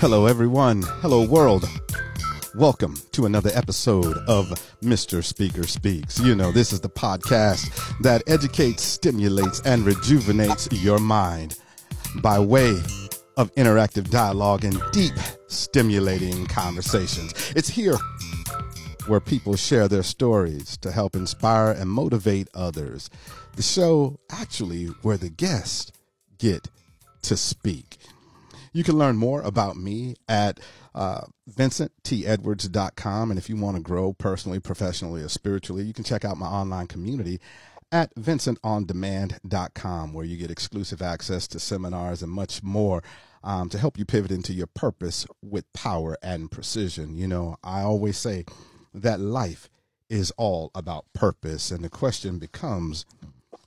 Hello, everyone. Hello, world. Welcome to another episode of Mr. Speaker Speaks. You know, this is the podcast that educates, stimulates, and rejuvenates your mind by way of interactive dialogue and deep, stimulating conversations. It's here where people share their stories to help inspire and motivate others. The show, actually, where the guests get to speak. You can learn more about me at uh, vincenttedwards.com. And if you want to grow personally, professionally, or spiritually, you can check out my online community at vincentondemand.com, where you get exclusive access to seminars and much more um, to help you pivot into your purpose with power and precision. You know, I always say that life is all about purpose, and the question becomes,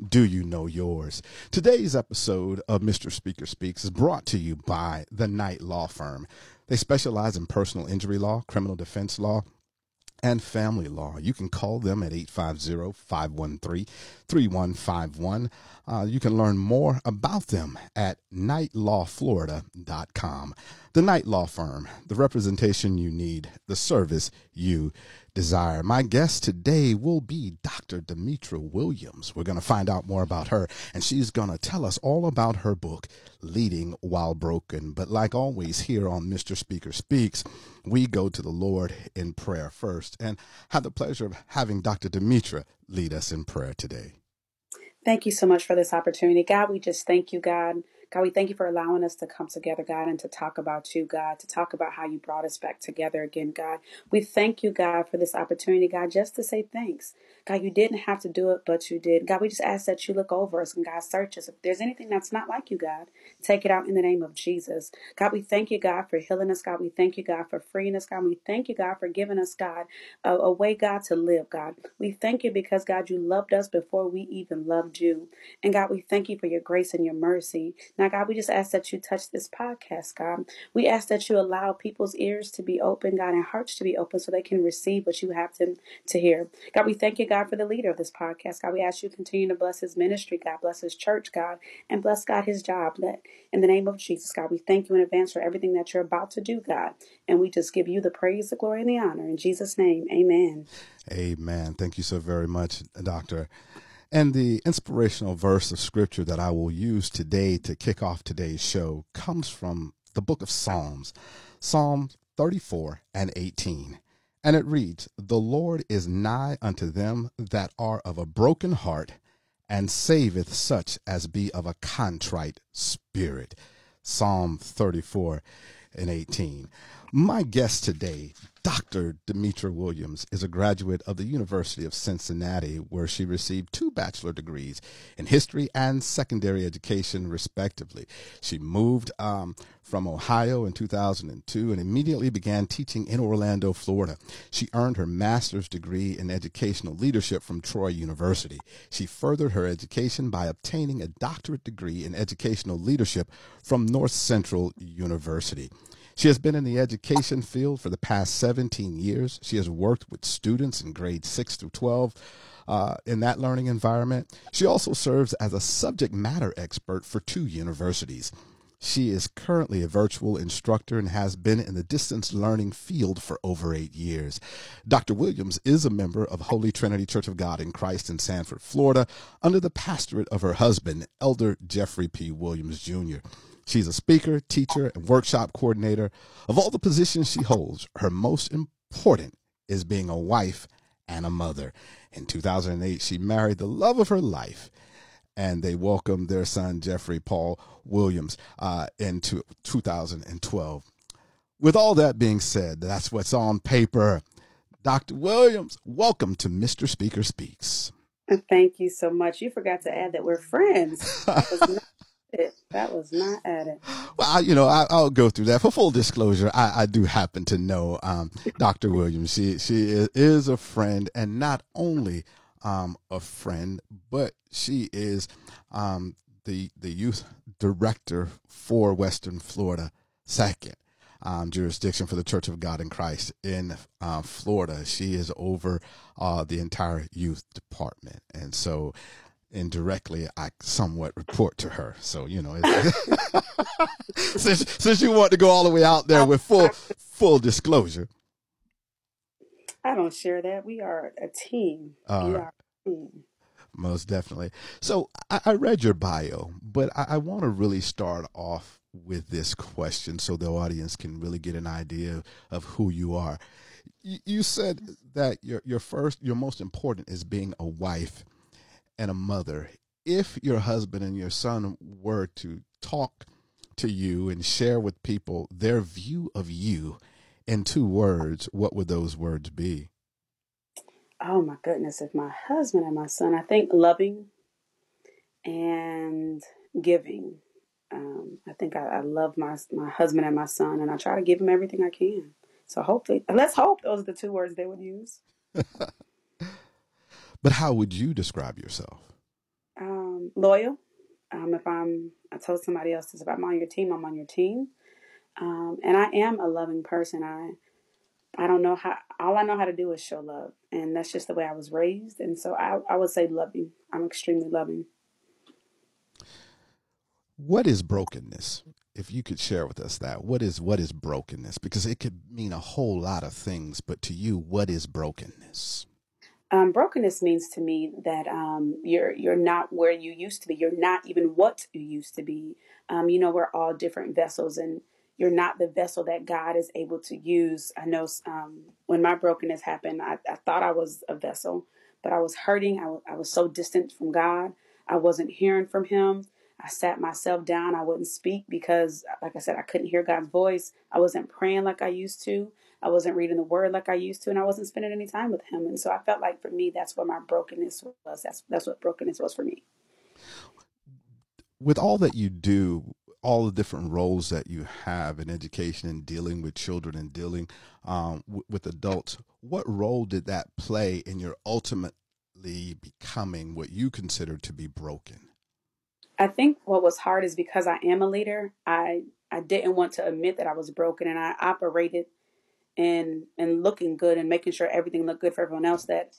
do you know yours? Today's episode of Mr. Speaker Speaks is brought to you by the Knight Law Firm. They specialize in personal injury law, criminal defense law, and family law. You can call them at 850 513 3151. Uh, you can learn more about them at knightlawflorida.com. The Knight Law Firm, the representation you need, the service you desire. My guest today will be Dr. Demetra Williams. We're going to find out more about her, and she's going to tell us all about her book, Leading While Broken. But like always, here on Mr. Speaker Speaks, we go to the Lord in prayer first and have the pleasure of having Dr. Demetra lead us in prayer today. Thank you so much for this opportunity. God, we just thank you, God. God, we thank you for allowing us to come together, God, and to talk about you, God, to talk about how you brought us back together again, God. We thank you, God, for this opportunity, God, just to say thanks. God, you didn't have to do it, but you did. God, we just ask that you look over us and God search us. If there's anything that's not like you, God, take it out in the name of Jesus. God, we thank you, God, for healing us. God, we thank you, God, for freeing us. God, we thank you, God, for giving us, God, a, a way, God, to live, God. We thank you because, God, you loved us before we even loved you. And God, we thank you for your grace and your mercy. Now, God, we just ask that you touch this podcast, God. We ask that you allow people's ears to be open, God, and hearts to be open so they can receive what you have them to hear. God, we thank you, God, for the leader of this podcast. God, we ask you to continue to bless his ministry, God, bless his church, God, and bless, God, his job. That in the name of Jesus, God, we thank you in advance for everything that you're about to do, God. And we just give you the praise, the glory, and the honor. In Jesus' name, amen. Amen. Thank you so very much, Doctor. And the inspirational verse of scripture that I will use today to kick off today's show comes from the book of Psalms, Psalm 34 and 18. And it reads, The Lord is nigh unto them that are of a broken heart, and saveth such as be of a contrite spirit. Psalm 34 and 18. My guest today, Dr. Demetra Williams, is a graduate of the University of Cincinnati, where she received two bachelor degrees in history and secondary education, respectively. She moved um, from Ohio in 2002 and immediately began teaching in Orlando, Florida. She earned her master's degree in educational leadership from Troy University. She furthered her education by obtaining a doctorate degree in educational leadership from North Central University. She has been in the education field for the past 17 years. She has worked with students in grades 6 through 12 uh, in that learning environment. She also serves as a subject matter expert for two universities. She is currently a virtual instructor and has been in the distance learning field for over eight years. Dr. Williams is a member of Holy Trinity Church of God in Christ in Sanford, Florida, under the pastorate of her husband, Elder Jeffrey P. Williams Jr. She's a speaker, teacher, and workshop coordinator. Of all the positions she holds, her most important is being a wife and a mother. In 2008, she married the love of her life, and they welcomed their son, Jeffrey Paul Williams, uh, into 2012. With all that being said, that's what's on paper. Dr. Williams, welcome to Mr. Speaker Speaks. Thank you so much. You forgot to add that we're friends. That was not added. Well, I, you know, I, will go through that. For full disclosure, I, I do happen to know um, Dr. Williams. She she is, is, a friend, and not only um, a friend, but she is um, the the youth director for Western Florida Second. Um, jurisdiction for the Church of God in Christ in uh, Florida. She is over uh, the entire youth department, and so indirectly I somewhat report to her. So you know, since since you want to go all the way out there with full full disclosure. I don't share that. We are a team. Uh, we are a team. Most definitely. So I, I read your bio, but I, I want to really start off with this question so the audience can really get an idea of who you are. You, you said that your your first, your most important is being a wife and a mother. If your husband and your son were to talk to you and share with people their view of you in two words, what would those words be? Oh my goodness, if my husband and my son, I think loving and giving. Um, I think I, I love my my husband and my son, and I try to give them everything I can. So hopefully, let's hope those are the two words they would use. but how would you describe yourself? Um, loyal. Um, if I'm, I told somebody else this. If I'm on your team, I'm on your team. Um, and I am a loving person. I I don't know how. All I know how to do is show love, and that's just the way I was raised. And so I I would say loving. I'm extremely loving. What is brokenness? If you could share with us that, what is what is brokenness? Because it could mean a whole lot of things, but to you, what is brokenness? Um, brokenness means to me that um, you're you're not where you used to be. You're not even what you used to be. Um, you know, we're all different vessels, and you're not the vessel that God is able to use. I know um, when my brokenness happened, I, I, thought I was a vessel, but I was hurting. I, I was so distant from God. I wasn't hearing from Him. I sat myself down. I wouldn't speak because, like I said, I couldn't hear God's voice. I wasn't praying like I used to. I wasn't reading the Word like I used to, and I wasn't spending any time with Him. And so I felt like for me, that's where my brokenness was. That's that's what brokenness was for me. With all that you do, all the different roles that you have in education and dealing with children and dealing um, w- with adults, what role did that play in your ultimately becoming what you consider to be broken? I think what was hard is because I am a leader, I I didn't want to admit that I was broken, and I operated in and looking good and making sure everything looked good for everyone else. That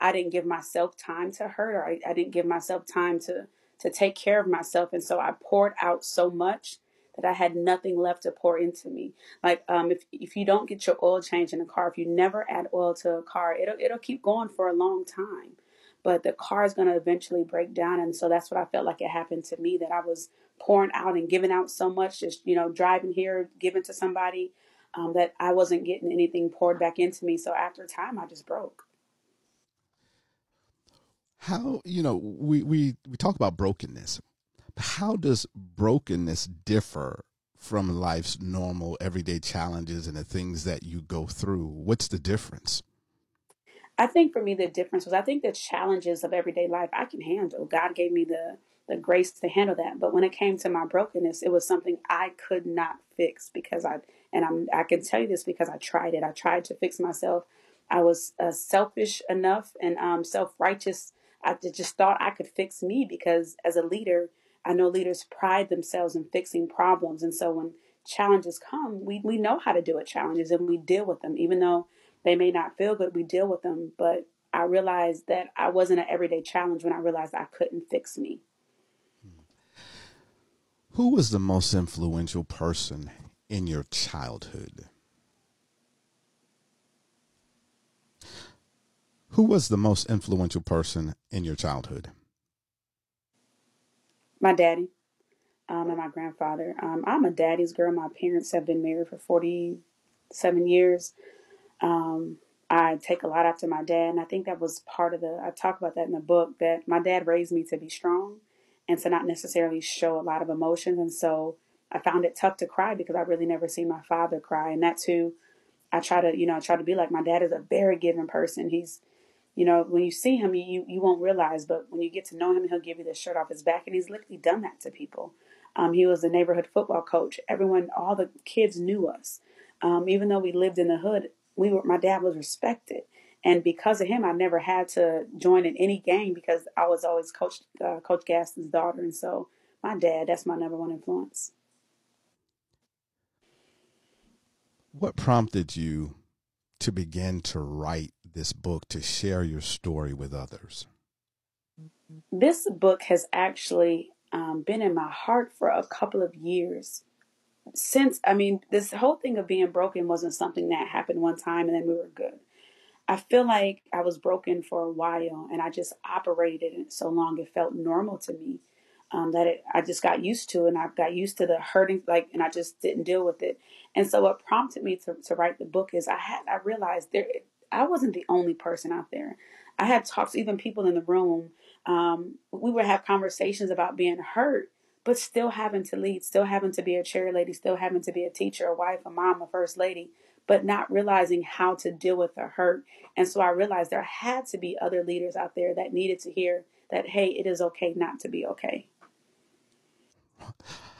I didn't give myself time to hurt, or I, I didn't give myself time to to take care of myself. And so I poured out so much that I had nothing left to pour into me. Like um, if if you don't get your oil change in a car, if you never add oil to a car, it'll it'll keep going for a long time. But the car is going to eventually break down, and so that's what I felt like it happened to me. That I was pouring out and giving out so much, just you know, driving here, giving to somebody, um, that I wasn't getting anything poured back into me. So after time, I just broke. How you know we we we talk about brokenness but how does brokenness differ from life's normal everyday challenges and the things that you go through? What's the difference? I think for me the difference was i think the challenges of everyday life i can handle. God gave me the the grace to handle that. But when it came to my brokenness it was something i could not fix because i and i'm i can tell you this because i tried it i tried to fix myself i was uh, selfish enough and um, self-righteous I just thought I could fix me because as a leader, I know leaders pride themselves in fixing problems. And so when challenges come, we, we know how to deal with challenges and we deal with them. Even though they may not feel good, we deal with them. But I realized that I wasn't an everyday challenge when I realized I couldn't fix me. Who was the most influential person in your childhood? Who was the most influential person in your childhood? My daddy um, and my grandfather. Um, I'm a daddy's girl. My parents have been married for 47 years. Um, I take a lot after my dad, and I think that was part of the. I talk about that in the book that my dad raised me to be strong and to not necessarily show a lot of emotions, and so I found it tough to cry because I really never seen my father cry, and that's who I try to, you know, I try to be like. My dad is a very giving person. He's you know, when you see him, you you won't realize, but when you get to know him, he'll give you the shirt off his back, and he's literally done that to people. Um, he was a neighborhood football coach. Everyone, all the kids knew us. Um, even though we lived in the hood, we were. My dad was respected, and because of him, I never had to join in any game because I was always Coach uh, Coach Gaston's daughter, and so my dad, that's my number one influence. What prompted you to begin to write this book to share your story with others? This book has actually um, been in my heart for a couple of years. Since, I mean, this whole thing of being broken wasn't something that happened one time and then we were good. I feel like I was broken for a while and I just operated so long it felt normal to me um, that it, I just got used to and I got used to the hurting like and I just didn't deal with it. And so what prompted me to, to write the book is I had I realized there I wasn't the only person out there. I had talks even people in the room. Um, we would have conversations about being hurt, but still having to lead, still having to be a chair lady, still having to be a teacher, a wife, a mom, a first lady, but not realizing how to deal with the hurt and so I realized there had to be other leaders out there that needed to hear that, hey, it is okay not to be okay.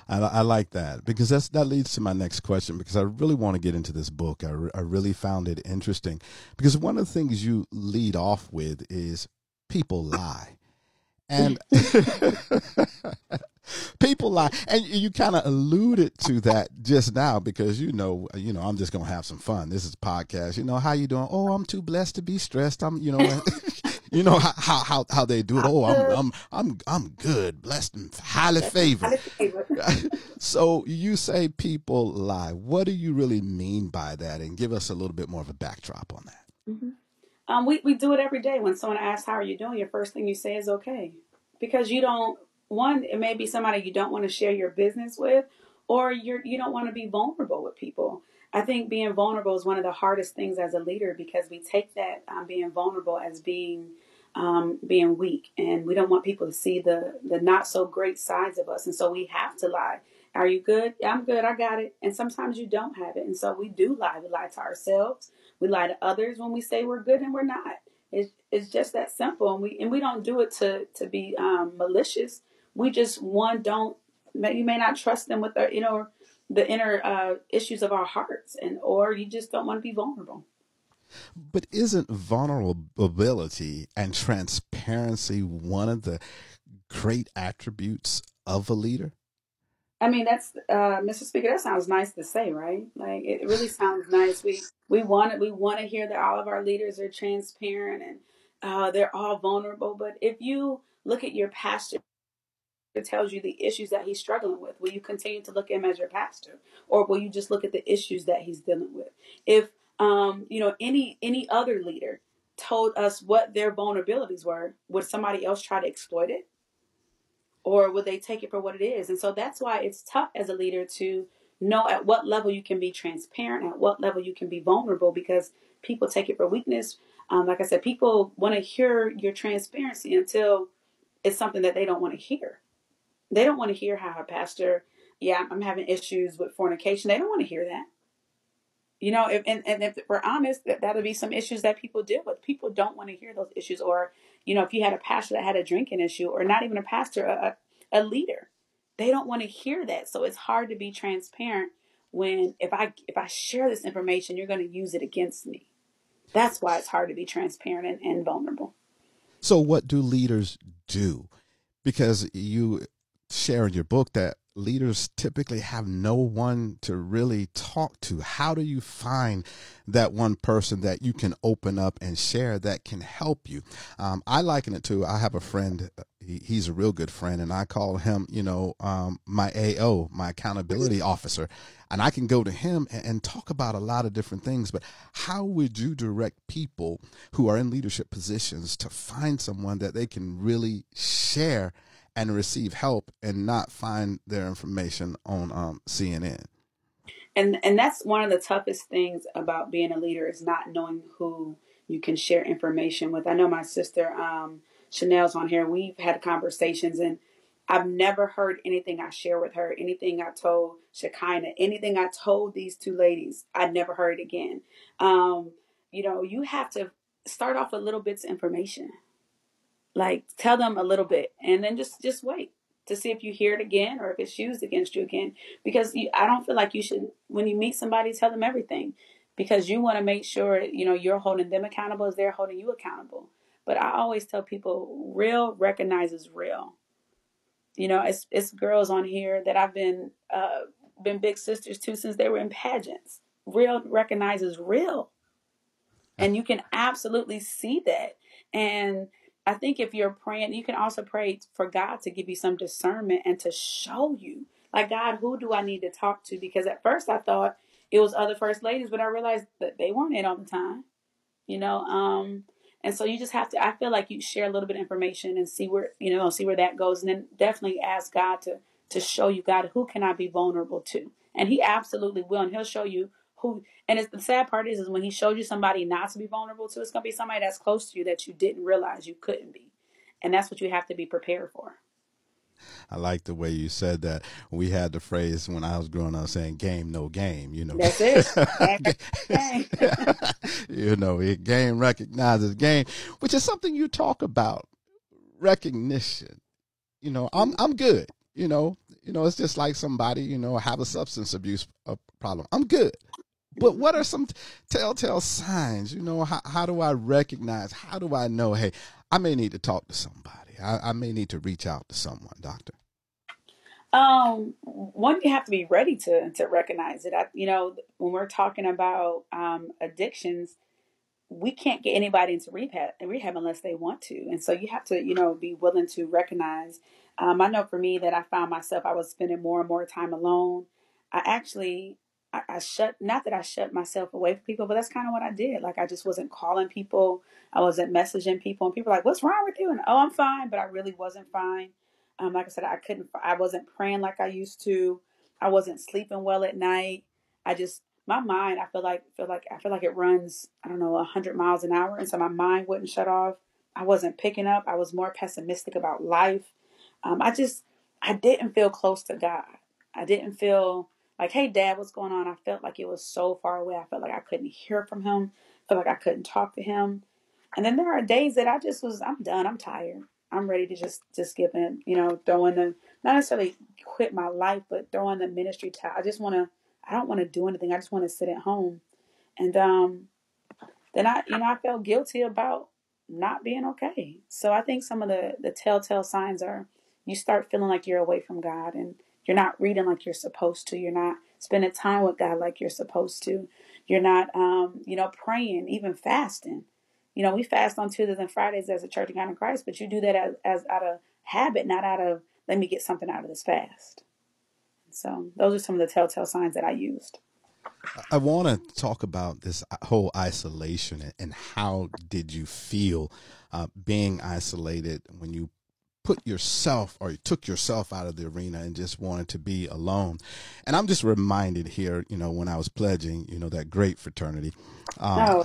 I, I, like that because that's that leads to my next question because I really want to get into this book. I, re, I really found it interesting because one of the things you lead off with is people lie. And people lie. And you kind of alluded to that just now because you know you know i'm just gonna have some fun. This is podcast. You know how you doing? Oh i'm too blessed to be stressed. I'm you know you know how how how they do it. Oh i'm i'm i'm, I'm good. Blessed and highly favored. So you say people lie. What do you really mean by that? And give us a little bit more of a backdrop on that. Mm-hmm. um, we, we do it every day. When someone asks how are you doing? Your first thing you say is okay. Because you don't one, it may be somebody you don't want to share your business with, or you're you don't want to be vulnerable with people. I think being vulnerable is one of the hardest things as a leader because we take that um, being vulnerable as being um, being weak, and we don't want people to see the the not so great sides of us, and so we have to lie. Are you good? Yeah, I'm good. I got it. And sometimes you don't have it, and so we do lie. We lie to ourselves. We lie to others when we say we're good and we're not. It's, it's just that simple, and we and we don't do it to to be um, malicious we just one don't you may not trust them with their you know the inner uh, issues of our hearts and or you just don't want to be vulnerable but isn't vulnerability and transparency one of the great attributes of a leader I mean, that's uh, Mr. Speaker. That sounds nice to say, right? Like it really sounds nice. We we want we want to hear that all of our leaders are transparent and uh, they're all vulnerable. But if you look at your pastor it tells you the issues that he's struggling with. Will you continue to look at him as your pastor, or will you just look at the issues that he's dealing with? If um, you know any any other leader told us what their vulnerabilities were, would somebody else try to exploit it, or would they take it for what it is? And so that's why it's tough as a leader to know at what level you can be transparent, at what level you can be vulnerable, because people take it for weakness. Um, like I said, people want to hear your transparency until it's something that they don't want to hear. They don't want to hear how her pastor, yeah, I'm having issues with fornication. They don't want to hear that. You know, if, and, and if we're honest, that, that'll be some issues that people deal with. People don't want to hear those issues. Or, you know, if you had a pastor that had a drinking issue, or not even a pastor, a, a leader, they don't want to hear that. So it's hard to be transparent when if I if I share this information, you're going to use it against me. That's why it's hard to be transparent and, and vulnerable. So what do leaders do? Because you share in your book that leaders typically have no one to really talk to. How do you find that one person that you can open up and share that can help you? Um, I liken it to I have a friend, he, he's a real good friend, and I call him, you know, um, my AO, my accountability officer. And I can go to him and, and talk about a lot of different things. But how would you direct people who are in leadership positions to find someone that they can really share? And receive help and not find their information on um, CNN. And and that's one of the toughest things about being a leader is not knowing who you can share information with. I know my sister um, Chanel's on here. We've had conversations and I've never heard anything I share with her, anything I told Shekinah, anything I told these two ladies, I never heard again. Um, you know, you have to start off with little bits of information like tell them a little bit and then just just wait to see if you hear it again or if it's used against you again because you, i don't feel like you should when you meet somebody tell them everything because you want to make sure you know you're holding them accountable as they're holding you accountable. But i always tell people real recognizes real. You know it's it's girls on here that i've been uh been big sisters to since they were in pageants. Real recognizes real. And you can absolutely see that. And I think if you're praying, you can also pray for God to give you some discernment and to show you, like, God, who do I need to talk to? Because at first I thought it was other first ladies, but I realized that they weren't in all the time, you know. Um, and so you just have to. I feel like you share a little bit of information and see where you know, see where that goes, and then definitely ask God to to show you, God, who can I be vulnerable to? And He absolutely will, and He'll show you who. And it's, the sad part is, is when He showed you somebody not to be vulnerable to, it's gonna be somebody that's close to you that you didn't realize you couldn't be, and that's what you have to be prepared for. I like the way you said that. We had the phrase when I was growing up saying "game, no game." You know, that's it. game. you know, it game recognizes game, which is something you talk about. Recognition. You know, I'm I'm good. You know, you know, it's just like somebody, you know, have a substance abuse uh, problem. I'm good. But what are some telltale signs? You know, how, how do I recognize? How do I know, hey, I may need to talk to somebody. I, I may need to reach out to someone, doctor. Um, one, you have to be ready to to recognize it. I, you know, when we're talking about um, addictions, we can't get anybody into rehab rehab unless they want to, and so you have to, you know, be willing to recognize um, I know for me that I found myself, I was spending more and more time alone. I actually, I, I shut, not that I shut myself away from people, but that's kind of what I did. Like I just wasn't calling people. I wasn't messaging people and people were like, what's wrong with you? And oh, I'm fine, but I really wasn't fine. Um, like I said, I couldn't, I wasn't praying like I used to. I wasn't sleeping well at night. I just, my mind, I feel like, feel like, I feel like it runs, I don't know, hundred miles an hour. And so my mind wouldn't shut off. I wasn't picking up. I was more pessimistic about life um, I just I didn't feel close to God. I didn't feel like, hey, Dad, what's going on? I felt like it was so far away. I felt like I couldn't hear from Him. I felt like I couldn't talk to Him. And then there are days that I just was, I'm done. I'm tired. I'm ready to just just give in. You know, throwing the not necessarily quit my life, but throwing the ministry towel. I just want to. I don't want to do anything. I just want to sit at home. And um, then I, you know, I felt guilty about not being okay. So I think some of the the telltale signs are you start feeling like you're away from God and you're not reading like you're supposed to. You're not spending time with God like you're supposed to. You're not, um, you know, praying, even fasting. You know, we fast on Tuesdays and Fridays as a Church of God in Christ, but you do that as, as out of habit, not out of let me get something out of this fast. So those are some of the telltale signs that I used. I want to talk about this whole isolation and how did you feel uh, being isolated when you put yourself or you took yourself out of the arena and just wanted to be alone. And I'm just reminded here, you know, when I was pledging, you know, that great fraternity. Um, oh.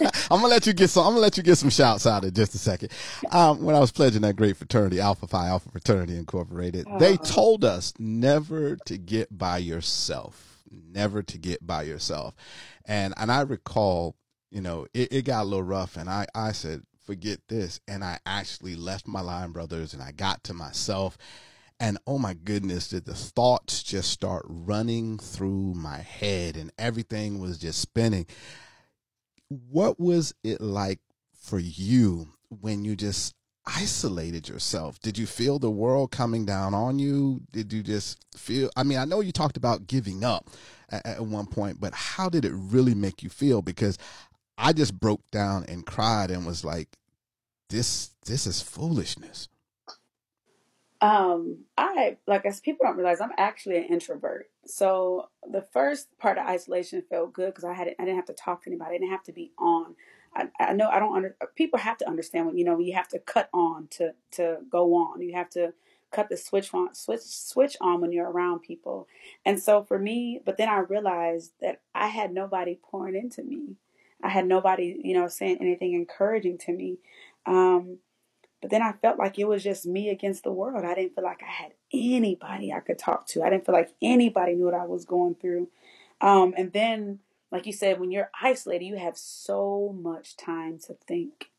I'm gonna let you get some. I'm gonna let you get some shouts out in just a second. Um, when I was pledging that great fraternity, Alpha Phi Alpha Fraternity Incorporated, oh. they told us never to get by yourself, never to get by yourself. And and I recall, you know, it, it got a little rough, and I I said, forget this. And I actually left my line brothers and I got to myself. And oh my goodness, did the thoughts just start running through my head and everything was just spinning. What was it like for you when you just isolated yourself? Did you feel the world coming down on you? Did you just feel? I mean, I know you talked about giving up at, at, one point, but how did it really make you feel? Because I just broke down and cried and was like, this this is foolishness. Um, I like as people don't realize I'm actually an introvert. So the first part of isolation felt good because I had I didn't have to talk to anybody. I didn't have to be on. I, I know I don't under people have to understand when you know you have to cut on to to go on. You have to cut the switch on switch switch on when you're around people. And so for me, but then I realized that I had nobody pouring into me. I had nobody, you know, saying anything encouraging to me. Um, but then I felt like it was just me against the world. I didn't feel like I had anybody I could talk to. I didn't feel like anybody knew what I was going through. Um, and then, like you said, when you're isolated, you have so much time to think.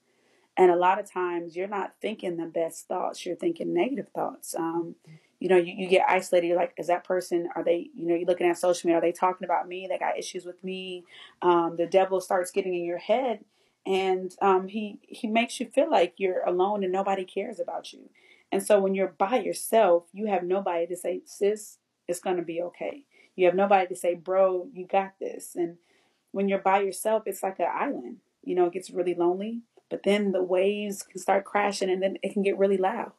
And a lot of times you're not thinking the best thoughts, you're thinking negative thoughts. Um, you know, you, you get isolated. You're like, is that person, are they, you know, you're looking at social media, are they talking about me? They got issues with me. Um, the devil starts getting in your head and um, he he makes you feel like you're alone and nobody cares about you. And so when you're by yourself, you have nobody to say, "Sis, it's gonna be okay." You have nobody to say, "Bro, you got this." And when you're by yourself, it's like an island. You know, it gets really lonely. But then the waves can start crashing and then it can get really loud.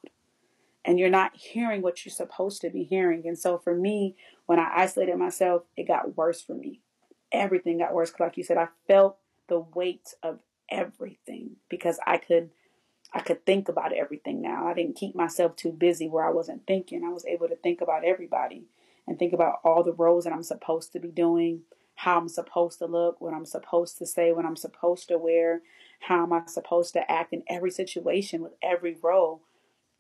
And you're not hearing what you're supposed to be hearing. And so for me, when I isolated myself, it got worse for me. Everything got worse. Cause Like you said, I felt the weight of everything because I could I could think about everything now. I didn't keep myself too busy where I wasn't thinking. I was able to think about everybody and think about all the roles that I'm supposed to be doing, how I'm supposed to look, what I'm supposed to say, what I'm supposed to wear, how am I supposed to act in every situation with every role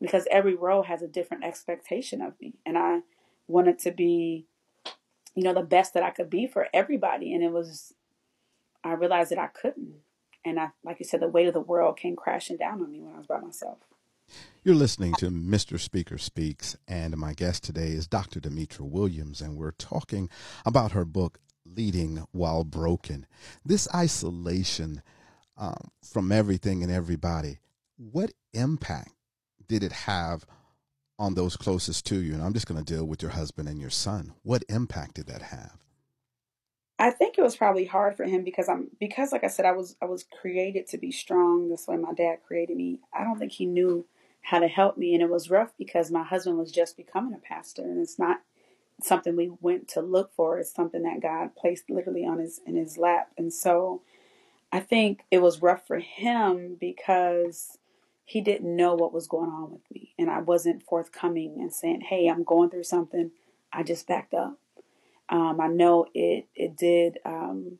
because every role has a different expectation of me and I wanted to be you know the best that I could be for everybody and it was I realized that I couldn't and I like you said the weight of the world came crashing down on me when I was by myself. You're listening to Mr. Speaker Speaks, and my guest today is Dr. Demetra Williams, and we're talking about her book, Leading While Broken. This isolation um, from everything and everybody, what impact did it have on those closest to you? And I'm just going to deal with your husband and your son. What impact did that have? I think it was probably hard for him because I'm because like I said I was I was created to be strong this way my dad created me. I don't think he knew how to help me and it was rough because my husband was just becoming a pastor and it's not something we went to look for. It's something that God placed literally on his in his lap. And so I think it was rough for him because he didn't know what was going on with me and I wasn't forthcoming and saying, "Hey, I'm going through something." I just backed up. Um, I know it it did um,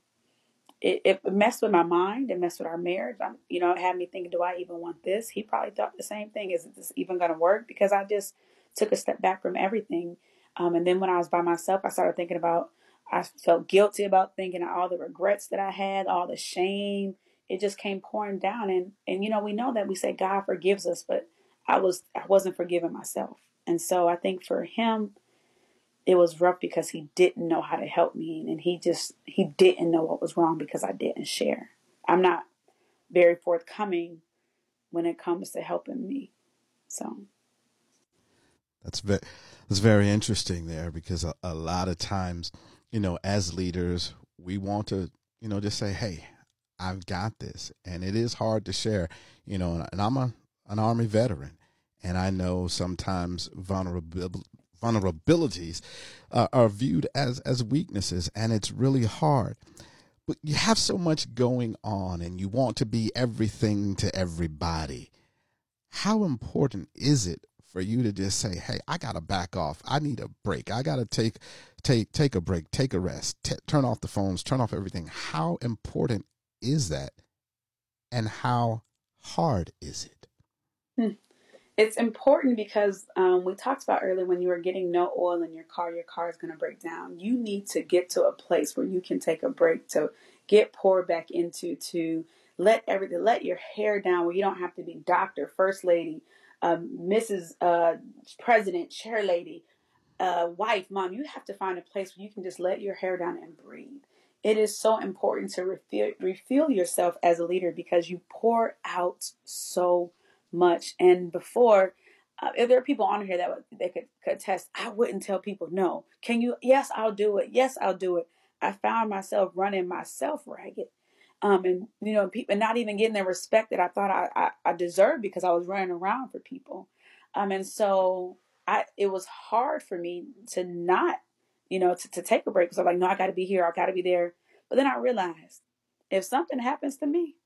it, it messed with my mind. It messed with our marriage. I'm, you know, it had me thinking, do I even want this? He probably thought the same thing. Is this even going to work? Because I just took a step back from everything. Um, and then when I was by myself, I started thinking about. I felt guilty about thinking all the regrets that I had, all the shame. It just came pouring down, and and you know we know that we say God forgives us, but I was I wasn't forgiving myself, and so I think for him it was rough because he didn't know how to help me and he just he didn't know what was wrong because I didn't share. I'm not very forthcoming when it comes to helping me. So that's very that's very interesting there because a, a lot of times, you know, as leaders, we want to, you know, just say, "Hey, I've got this," and it is hard to share, you know. And I'm a an army veteran, and I know sometimes vulnerabilities uh, are viewed as as weaknesses and it's really hard. But you have so much going on and you want to be everything to everybody. How important is it for you to just say hey i gotta back off. I need a break. I gotta take take take a break. Take a rest. T- turn off the phones. Turn off everything. How important is that and how hard is it hmm. It's important because um, we talked about earlier when you were getting no oil in your car, your car is going to break down. You need to get to a place where you can take a break to get poured back into, to let everything, let your hair down where you don't have to be doctor, first lady, um, Mrs. Uh, President, chair lady, uh, wife, mom. You have to find a place where you can just let your hair down and breathe. It is so important to refill, refill yourself as a leader because you pour out so much. And before, uh, if there are people on here that would, they could, could test, I wouldn't tell people no. Can you? Yes, I'll do it. Yes, I'll do it. I found myself running myself ragged. Um, and you know, people not even getting the respect that I thought I, I, I deserved because I was running around for people. Um, and so I, it was hard for me to not, you know, to, to take a break So I'm like, no, I got to be here, I got to be there. But then I realized if something happens to me,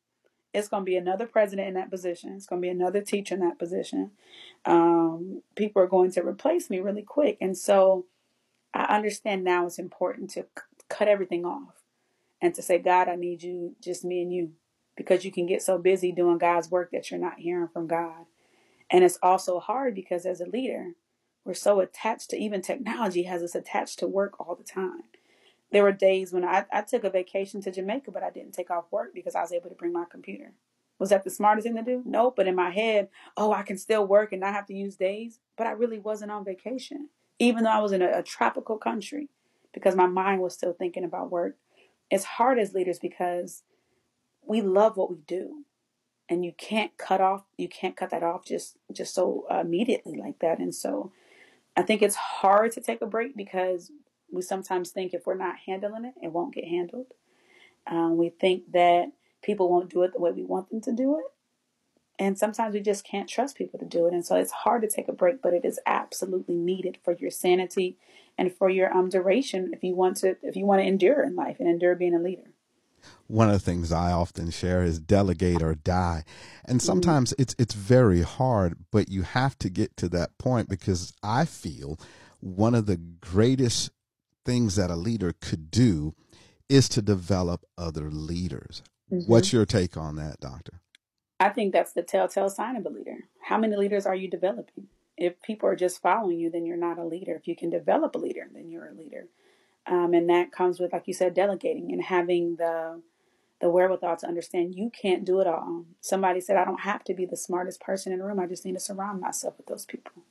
it's going to be another president in that position. It's going to be another teacher in that position. Um, people are going to replace me really quick. And so I understand now it's important to c- cut everything off and to say, God, I need you, just me and you, because you can get so busy doing God's work that you're not hearing from God. And it's also hard because as a leader, we're so attached to even technology has us attached to work all the time there were days when I, I took a vacation to Jamaica, but I didn't take off work because I was able to bring my computer. Was that the smartest thing to do? No, but in my head, oh, I can still work and not have to use days. But I really wasn't on vacation, even though I was in a, a tropical country, because my mind was still thinking about work. It's hard as leaders because we love what we do, and you can't cut off, you can't cut that off just just so immediately like that. And so, I think it's hard to take a break because we sometimes think if we're not handling it, it won't get handled. Um, we think that people won't do it the way we want them to do it. And sometimes we just can't trust people to do it. And so it's hard to take a break, but it is absolutely needed for your sanity and for your um duration if you want to if you want to endure in life and endure being a leader. One of the things I often share is delegate or die. And sometimes it's it's very hard, but you have to get to that point because I feel one of the greatest things that a leader could do is to develop other leaders. Mm-hmm. What's your take on that, doctor? I think that's the telltale sign of a leader. How many leaders are you developing? If people are just following you, then you're not a leader. If you can develop a leader, then you're a leader. Um, and that comes with, like you said, delegating and having the the wherewithal to understand you can't do it all. Somebody said, I don't have to be the smartest person in the room. I just need to surround myself with those people.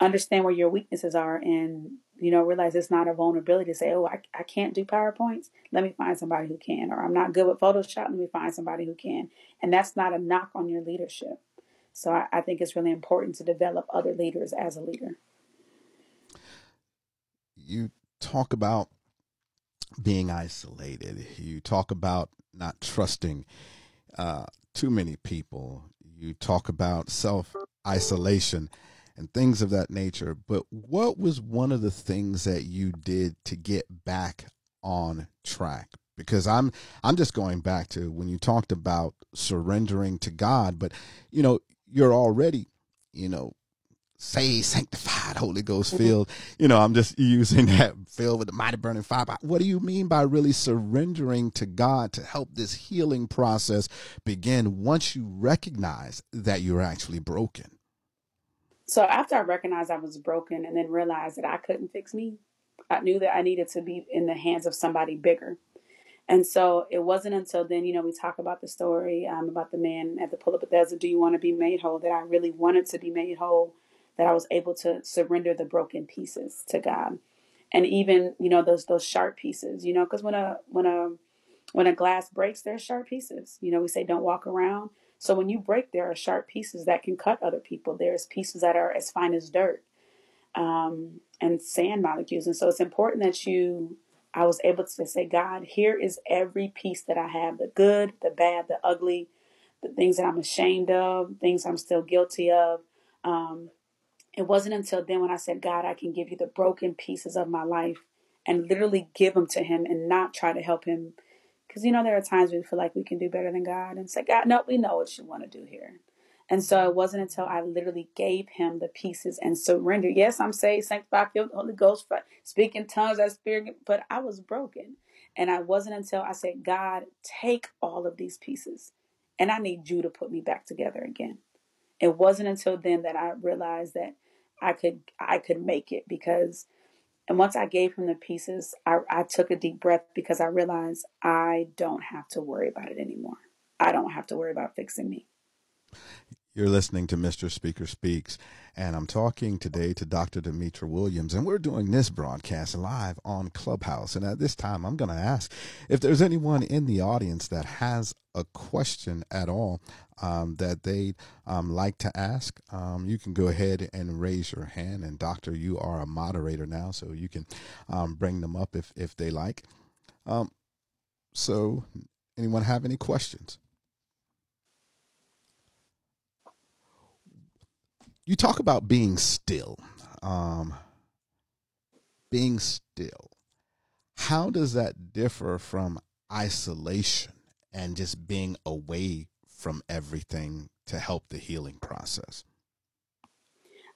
Understand where your weaknesses are and you know, realize it's not a vulnerability to say, oh, I, I can't do PowerPoints. Let me find somebody who can. Or I'm not good with Photoshop. Let me find somebody who can. And that's not a knock on your leadership. So I, I think it's really important to develop other leaders as a leader. You talk about being isolated. You talk about not trusting uh, too many people. You talk about self isolation and things of that nature. But what was one of the things that you did to get back on track? Because I'm I'm just going back to when you talked about surrendering to God, but you know, you're already, you know, say sanctified, Holy Ghost mm-hmm. filled. You know, I'm just using that filled with the mighty burning fire. But what do you mean by really surrendering to God to help this healing process begin once you recognize that you're actually broken? So after I recognized I was broken and then realized that I couldn't fix me, I knew that I needed to be in the hands of somebody bigger. And so it wasn't until then, you know, we talk about the story um, about the man at the pool of Bethesda, do you want to be made whole? That I really wanted to be made whole, that I was able to surrender the broken pieces to God. And even, you know, those those sharp pieces, you know, because when a when a when a glass breaks, there are sharp pieces. You know, we say don't walk around. So when you break, there are sharp pieces that can cut other people. There's pieces that are as fine as dirt um, and sand molecules. And so it's important that you, I was able to say, God, here is every piece that I have the good, the bad, the ugly, the things that I'm ashamed of, things I'm still guilty of. Um, it wasn't until then when I said, God, I can give you the broken pieces of my life and literally give them to Him and not try to help Him because, you know, there are times we feel like we can do better than God and say, God, no, we know what you want to do here. And so it wasn't until I literally gave him the pieces and surrendered. Yes, I'm saved, sanctified, filled the Holy Ghost, speaking tongues, as spirit, but I was broken. And I wasn't until I said, God, take all of these pieces and I need you to put me back together again. It wasn't until then that I realized that I could I could make it because and once I gave him the pieces, I, I took a deep breath because I realized I don't have to worry about it anymore. I don't have to worry about fixing me. You're listening to Mr. Speaker Speaks, and I'm talking today to Dr. Demetra Williams, and we're doing this broadcast live on Clubhouse. And at this time, I'm going to ask if there's anyone in the audience that has a question at all um, that they'd um, like to ask. Um, you can go ahead and raise your hand, and Doctor, you are a moderator now, so you can um, bring them up if if they like. Um, so, anyone have any questions? You talk about being still. Um, being still. How does that differ from isolation and just being away from everything to help the healing process?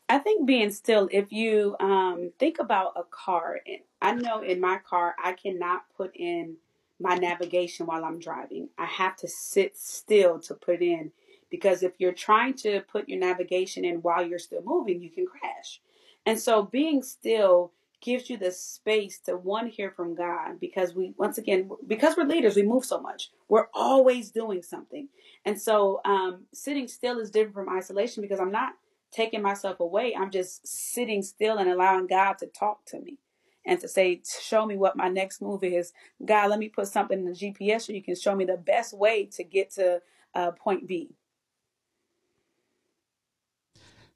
I think being still, if you um, think about a car, I know in my car, I cannot put in my navigation while I'm driving. I have to sit still to put in because if you're trying to put your navigation in while you're still moving, you can crash. And so being still gives you the space to one hear from God because we once again because we're leaders we move so much. We're always doing something. And so um, sitting still is different from isolation because I'm not taking myself away. I'm just sitting still and allowing God to talk to me and to say show me what my next move is. God let me put something in the GPS so you can show me the best way to get to uh, point B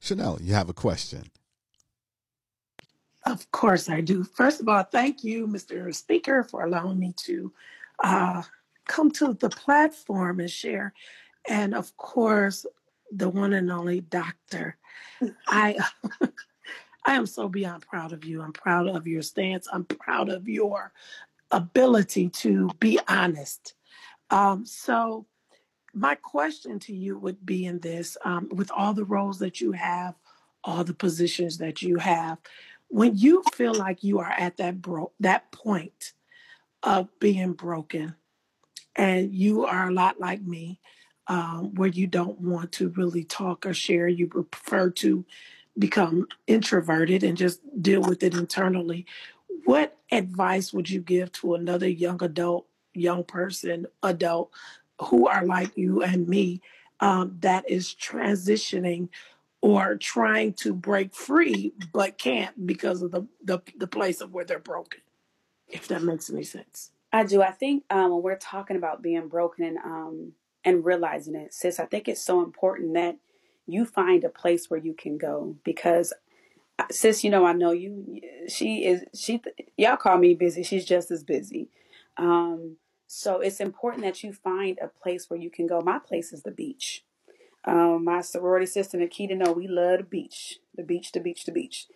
Chanel, you have a question. Of course, I do. First of all, thank you, Mr. Speaker, for allowing me to uh, come to the platform and share. And of course, the one and only doctor. I I am so beyond proud of you. I'm proud of your stance. I'm proud of your ability to be honest. Um, so my question to you would be in this um, with all the roles that you have, all the positions that you have, when you feel like you are at that bro- that point of being broken, and you are a lot like me, um, where you don't want to really talk or share, you prefer to become introverted and just deal with it internally. What advice would you give to another young adult, young person, adult who are like you and me um, that is transitioning or trying to break free but can't because of the, the, the place of where they're broken, if that makes any sense? I do. I think um, when we're talking about being broken and um, and realizing it, sis, I think it's so important that you find a place where you can go because uh, sis, you know, I know you. She is. She. Y'all call me busy. She's just as busy. Um, so it's important that you find a place where you can go. My place is the beach. Um, my sorority sister Nikita, know we love the beach, the beach, the beach, the beach.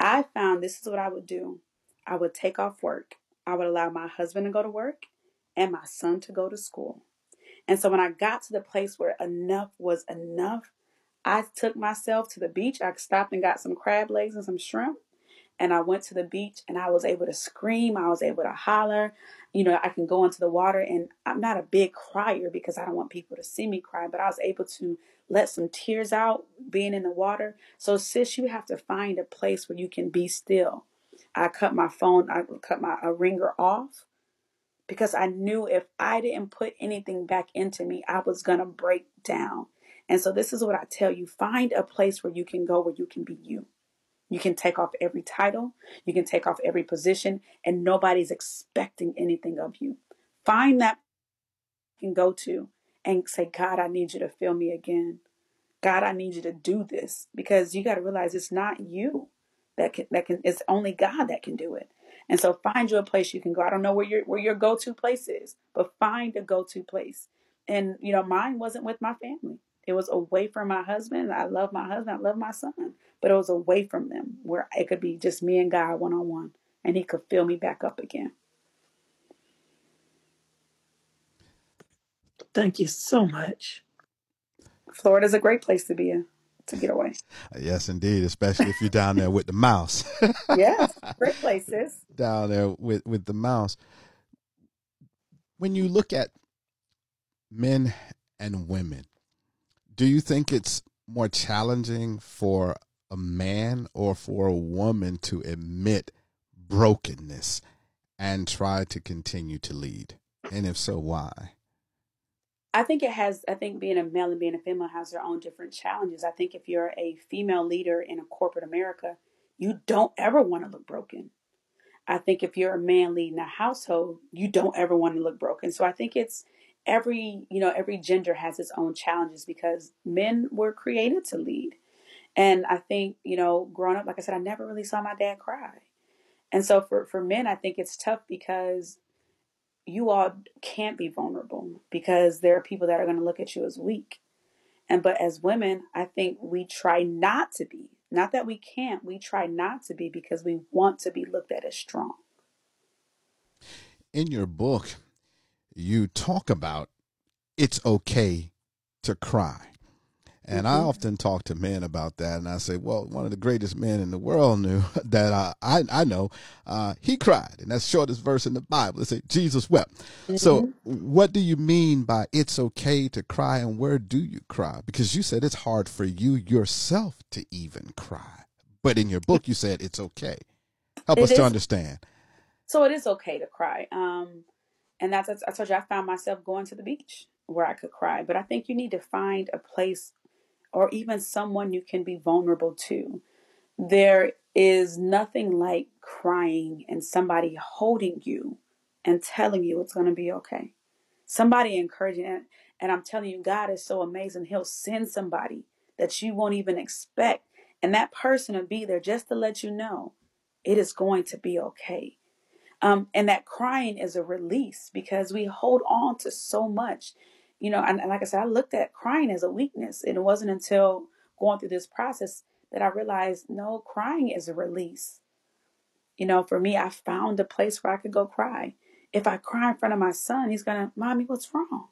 I found this is what I would do. I would take off work. I would allow my husband to go to work and my son to go to school. And so when I got to the place where enough was enough, I took myself to the beach. I stopped and got some crab legs and some shrimp. And I went to the beach and I was able to scream. I was able to holler. You know, I can go into the water and I'm not a big crier because I don't want people to see me cry, but I was able to let some tears out being in the water. So, sis, you have to find a place where you can be still. I cut my phone, I cut my ringer off because I knew if I didn't put anything back into me, I was going to break down. And so this is what I tell you find a place where you can go where you can be you. You can take off every title, you can take off every position, and nobody's expecting anything of you. Find that you can go to and say, God, I need you to fill me again. God, I need you to do this because you got to realize it's not you that can, that can, it's only God that can do it. And so find you a place you can go. I don't know where your where your go-to place is, but find a go-to place. And you know, mine wasn't with my family. It was away from my husband. I love my husband. I love my son, but it was away from them where it could be just me and God one on one, and He could fill me back up again. Thank you so much. Florida's a great place to be in to get away. Yes, indeed, especially if you're down there with the mouse. yes, great places. Down there with with the mouse. When you look at men and women, do you think it's more challenging for a man or for a woman to admit brokenness and try to continue to lead? And if so, why? I think it has, I think being a male and being a female has their own different challenges. I think if you're a female leader in a corporate America, you don't ever want to look broken. I think if you're a man leading a household, you don't ever want to look broken. So I think it's every, you know, every gender has its own challenges because men were created to lead. And I think, you know, growing up, like I said, I never really saw my dad cry. And so for, for men, I think it's tough because you all can't be vulnerable because there are people that are going to look at you as weak. And but as women, I think we try not to be. Not that we can't, we try not to be because we want to be looked at as strong. In your book, you talk about it's okay to cry. And mm-hmm. I often talk to men about that, and I say, well, one of the greatest men in the world knew that uh, I I know uh, he cried, and that's shortest verse in the Bible. It says Jesus wept. Mm-hmm. So, what do you mean by it's okay to cry, and where do you cry? Because you said it's hard for you yourself to even cry, but in your book you said it's okay. Help it us is, to understand. So it is okay to cry, um, and that's I told you I found myself going to the beach where I could cry, but I think you need to find a place or even someone you can be vulnerable to. There is nothing like crying and somebody holding you and telling you it's going to be okay. Somebody encouraging it. And I'm telling you, God is so amazing. He'll send somebody that you won't even expect. And that person will be there just to let you know it is going to be okay. Um, and that crying is a release because we hold on to so much you know, and, and like I said, I looked at crying as a weakness. And it wasn't until going through this process that I realized no, crying is a release. You know, for me, I found a place where I could go cry. If I cry in front of my son, he's gonna, Mommy, what's wrong?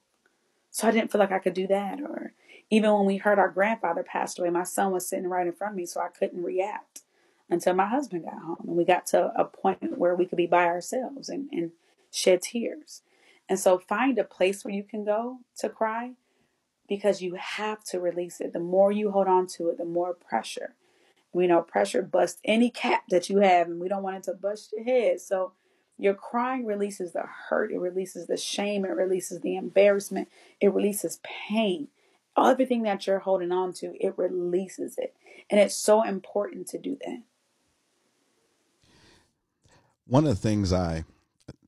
So I didn't feel like I could do that. Or even when we heard our grandfather passed away, my son was sitting right in front of me, so I couldn't react until my husband got home. And we got to a point where we could be by ourselves and, and shed tears. And so find a place where you can go to cry because you have to release it. The more you hold on to it, the more pressure. We know pressure busts any cap that you have, and we don't want it to bust your head. So your crying releases the hurt, it releases the shame, it releases the embarrassment, it releases pain. Everything that you're holding on to, it releases it. And it's so important to do that. One of the things I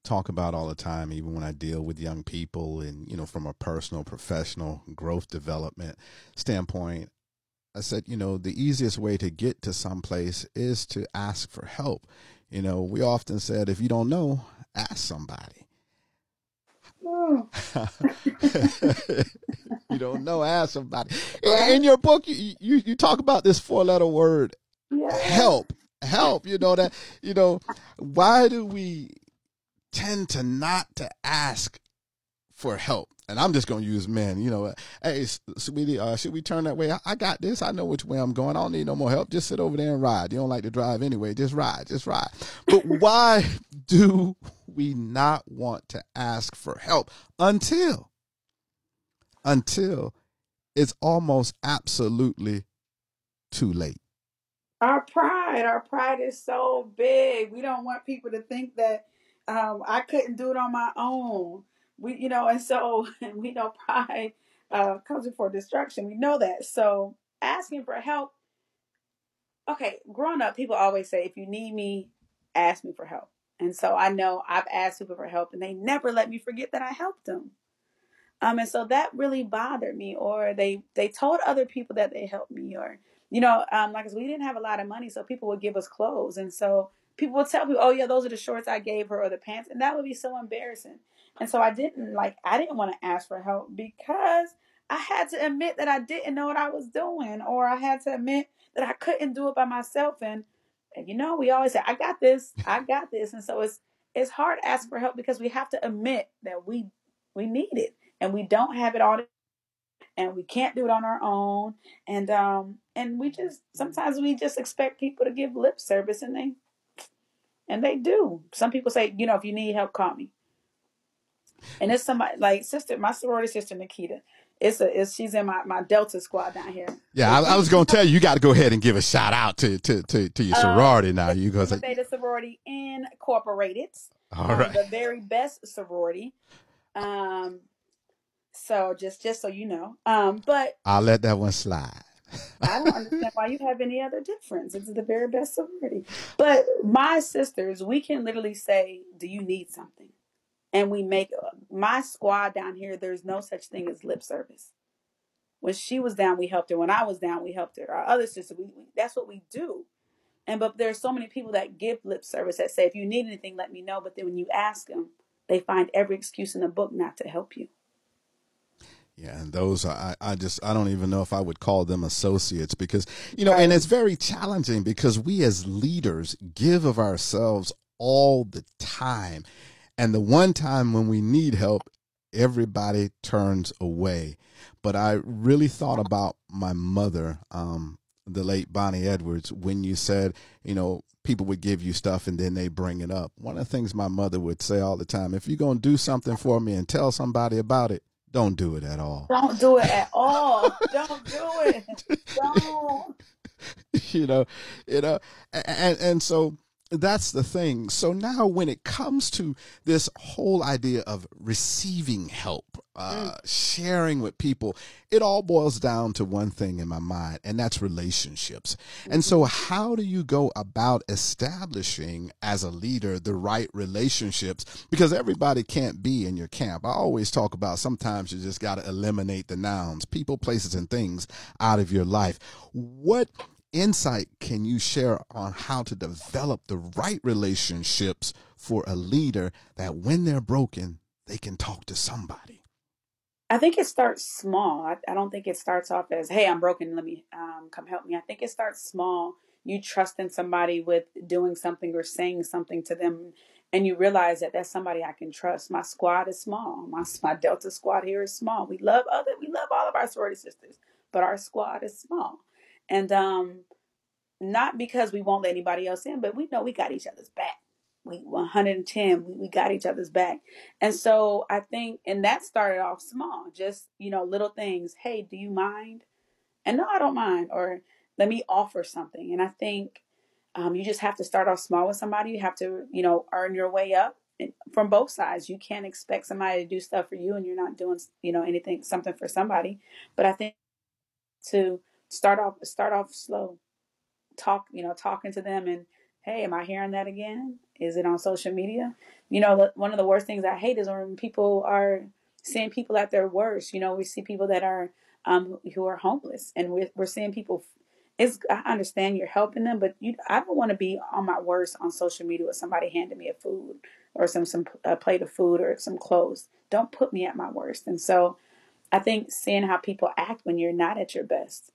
talk about all the time, even when I deal with young people and, you know, from a personal, professional growth development standpoint, I said, you know, the easiest way to get to some place is to ask for help. You know, we often said, if you don't know, ask somebody. you don't know, ask somebody. In your book, you, you, you talk about this four letter word, yeah. help. Help, you know that, you know, why do we tend to not to ask for help? and I'm just going to use men. You know, hey, sweetie, uh, should we turn that way? I, I, got this. I know which way I'm going. I don't need no more help. Just sit over there and ride. You don't like to drive anyway. Just ride. Just ride. But why do we not want to ask for help until, until it's almost absolutely too late? Our pride, our pride is so big. We don't want people to think that um, I couldn't do it on my own. We you know and so we know pride uh, comes before destruction. We know that. So asking for help okay growing up people always say if you need me ask me for help. And so i know i've asked people for help and they never let me forget that i helped them. Um and so that really bothered me or they they told other people that they helped me or you know um like we didn't have a lot of money so people would give us clothes. And so people would tell me oh yeah those are the shorts i gave her or the pants. And that would be so embarrassing. And so I didn't like I didn't want to ask for help because I had to admit that I didn't know what I was doing or I had to admit that I couldn't do it by myself. And, and you know we always say I got this, I got this. And so it's it's hard to ask for help because we have to admit that we we need it and we don't have it all and we can't do it on our own. And um and we just sometimes we just expect people to give lip service and they and they do some people say you know if you need help call me and it's somebody like sister, my sorority sister Nikita. It's a it's, she's in my, my Delta squad down here. Yeah, I, I was gonna tell you, you got to go ahead and give a shout out to to to, to your um, sorority um, now. You go say Theta Sorority Incorporated. All um, right, the very best sorority. Um, so just just so you know, um, but I'll let that one slide. I don't understand why you have any other difference. It's the very best sorority. But my sisters, we can literally say, "Do you need something?" and we make my squad down here there's no such thing as lip service when she was down we helped her when i was down we helped her our other sister we, we, that's what we do and but there's so many people that give lip service that say if you need anything let me know but then when you ask them they find every excuse in the book not to help you yeah, and those are, I, I just, I don't even know if I would call them associates because, you know, right. and it's very challenging because we as leaders give of ourselves all the time. And the one time when we need help, everybody turns away. But I really thought about my mother, um, the late Bonnie Edwards, when you said, you know, people would give you stuff and then they bring it up. One of the things my mother would say all the time if you're going to do something for me and tell somebody about it, don't do it at all. Don't do it at all. don't do it. Don't. you know, you know, and and so that's the thing. So now, when it comes to this whole idea of receiving help, uh, mm. sharing with people, it all boils down to one thing in my mind, and that's relationships. And so, mm-hmm. how do you go about establishing, as a leader, the right relationships? Because everybody can't be in your camp. I always talk about sometimes you just got to eliminate the nouns, people, places, and things out of your life. What insight can you share on how to develop the right relationships for a leader that when they're broken, they can talk to somebody? I think it starts small. I, I don't think it starts off as, "Hey, I'm broken. Let me um, come help me." I think it starts small. You trust in somebody with doing something or saying something to them, and you realize that that's somebody I can trust. My squad is small. My my Delta squad here is small. We love other. We love all of our sorority sisters, but our squad is small, and um, not because we won't let anybody else in, but we know we got each other's back. We 110 we, we got each other's back. And so i think and that started off small just you know little things. Hey do you mind? And no i don't mind or let me offer something. And i think um, you just have to start off small with somebody. You have to you know earn your way up from both sides. You can't expect somebody to do stuff for you and you're not doing you know anything something for somebody. But i think to start off start off slow talk you know talking to them and hey, am I hearing that again? Is it on social media? You know, one of the worst things I hate is when people are seeing people at their worst. You know, we see people that are um, who are homeless, and we're, we're seeing people. It's I understand you're helping them, but you I don't want to be on my worst on social media with somebody handing me a food or some some a plate of food or some clothes. Don't put me at my worst. And so, I think seeing how people act when you're not at your best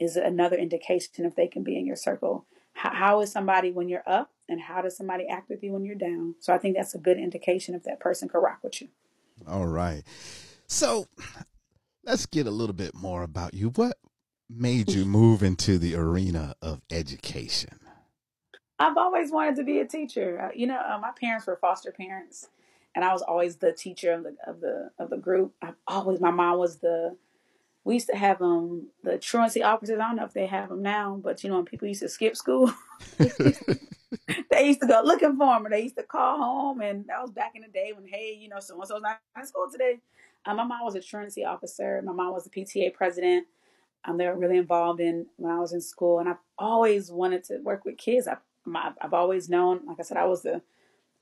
is another indication if they can be in your circle. How, how is somebody when you're up and how does somebody act with you when you're down? So i think that's a good indication if that person can rock with you. All right. So let's get a little bit more about you. What made you move into the arena of education? I've always wanted to be a teacher. Uh, you know uh, my parents were foster parents and i was always the teacher of the of the of the group. I've always my mom was the we used to have um the truancy officers. I don't know if they have them now, but you know when people used to skip school, they used to go looking for them, or they used to call home. And that was back in the day when hey, you know, so and so's not in school today. Um, my mom was a truancy officer. My mom was the PTA president. Um, they were really involved in when I was in school, and I've always wanted to work with kids. I've I've always known, like I said, I was the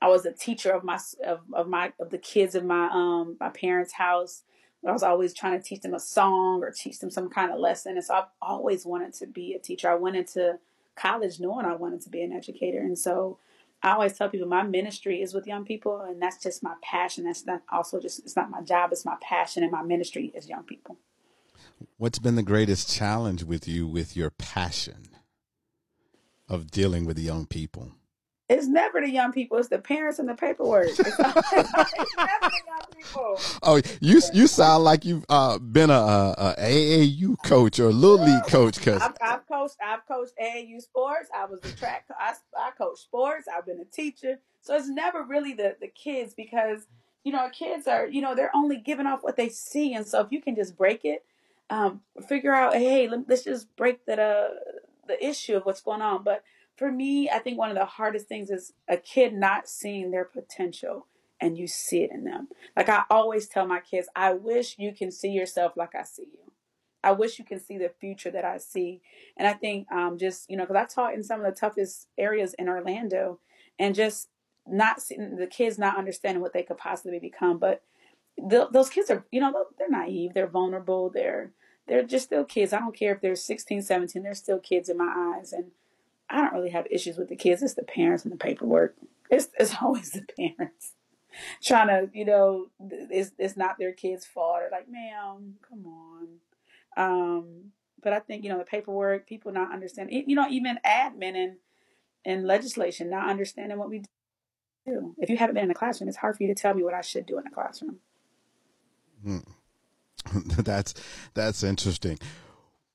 I was a teacher of my of, of my of the kids in my um my parents' house. I was always trying to teach them a song or teach them some kind of lesson. And so I've always wanted to be a teacher. I went into college knowing I wanted to be an educator. And so I always tell people my ministry is with young people and that's just my passion. That's not also just it's not my job, it's my passion and my ministry is young people. What's been the greatest challenge with you with your passion of dealing with young people? It's never the young people. It's the parents and the paperwork. It's, it's never the young people. Oh, you you sound like you've uh, been a, a, AAU coach or a little league coach. Cause I've, I've, coached. I've coached AAU sports. I was a track. I, I coached sports. I've been a teacher. So it's never really the the kids because you know kids are you know they're only giving off what they see, and so if you can just break it, um, figure out hey let, us just break that uh the issue of what's going on, but for me, I think one of the hardest things is a kid not seeing their potential and you see it in them. Like I always tell my kids, I wish you can see yourself like I see you. I wish you can see the future that I see. And I think um, just, you know, because I taught in some of the toughest areas in Orlando and just not seeing the kids not understanding what they could possibly become. But the, those kids are, you know, they're naive, they're vulnerable, they're, they're just still kids. I don't care if they're 16, 17, they're still kids in my eyes. And I don't really have issues with the kids. It's the parents and the paperwork. It's it's always the parents trying to, you know, it's it's not their kids' fault. They're like, ma'am, come on. Um, but I think you know the paperwork, people not understanding. You know, even admin and and legislation not understanding what we do. If you haven't been in the classroom, it's hard for you to tell me what I should do in the classroom. Hmm. that's that's interesting.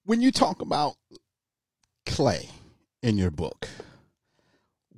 When you talk about clay in your book,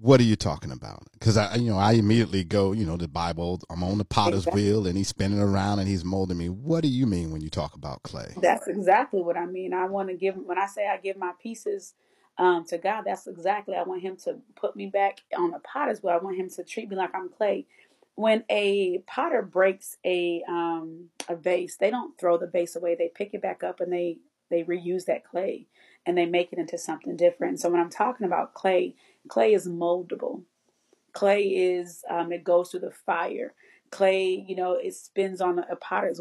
what are you talking about? Because I, you know, I immediately go, you know, the Bible. I'm on the potter's exactly. wheel, and he's spinning around, and he's molding me. What do you mean when you talk about clay? That's exactly what I mean. I want to give. When I say I give my pieces um, to God, that's exactly. I want Him to put me back on the potter's wheel. I want Him to treat me like I'm clay. When a potter breaks a um, a vase, they don't throw the vase away. They pick it back up and they they reuse that clay and they make it into something different. So when I'm talking about clay, clay is moldable. Clay is um, it goes through the fire. Clay, you know, it spins on a, potter's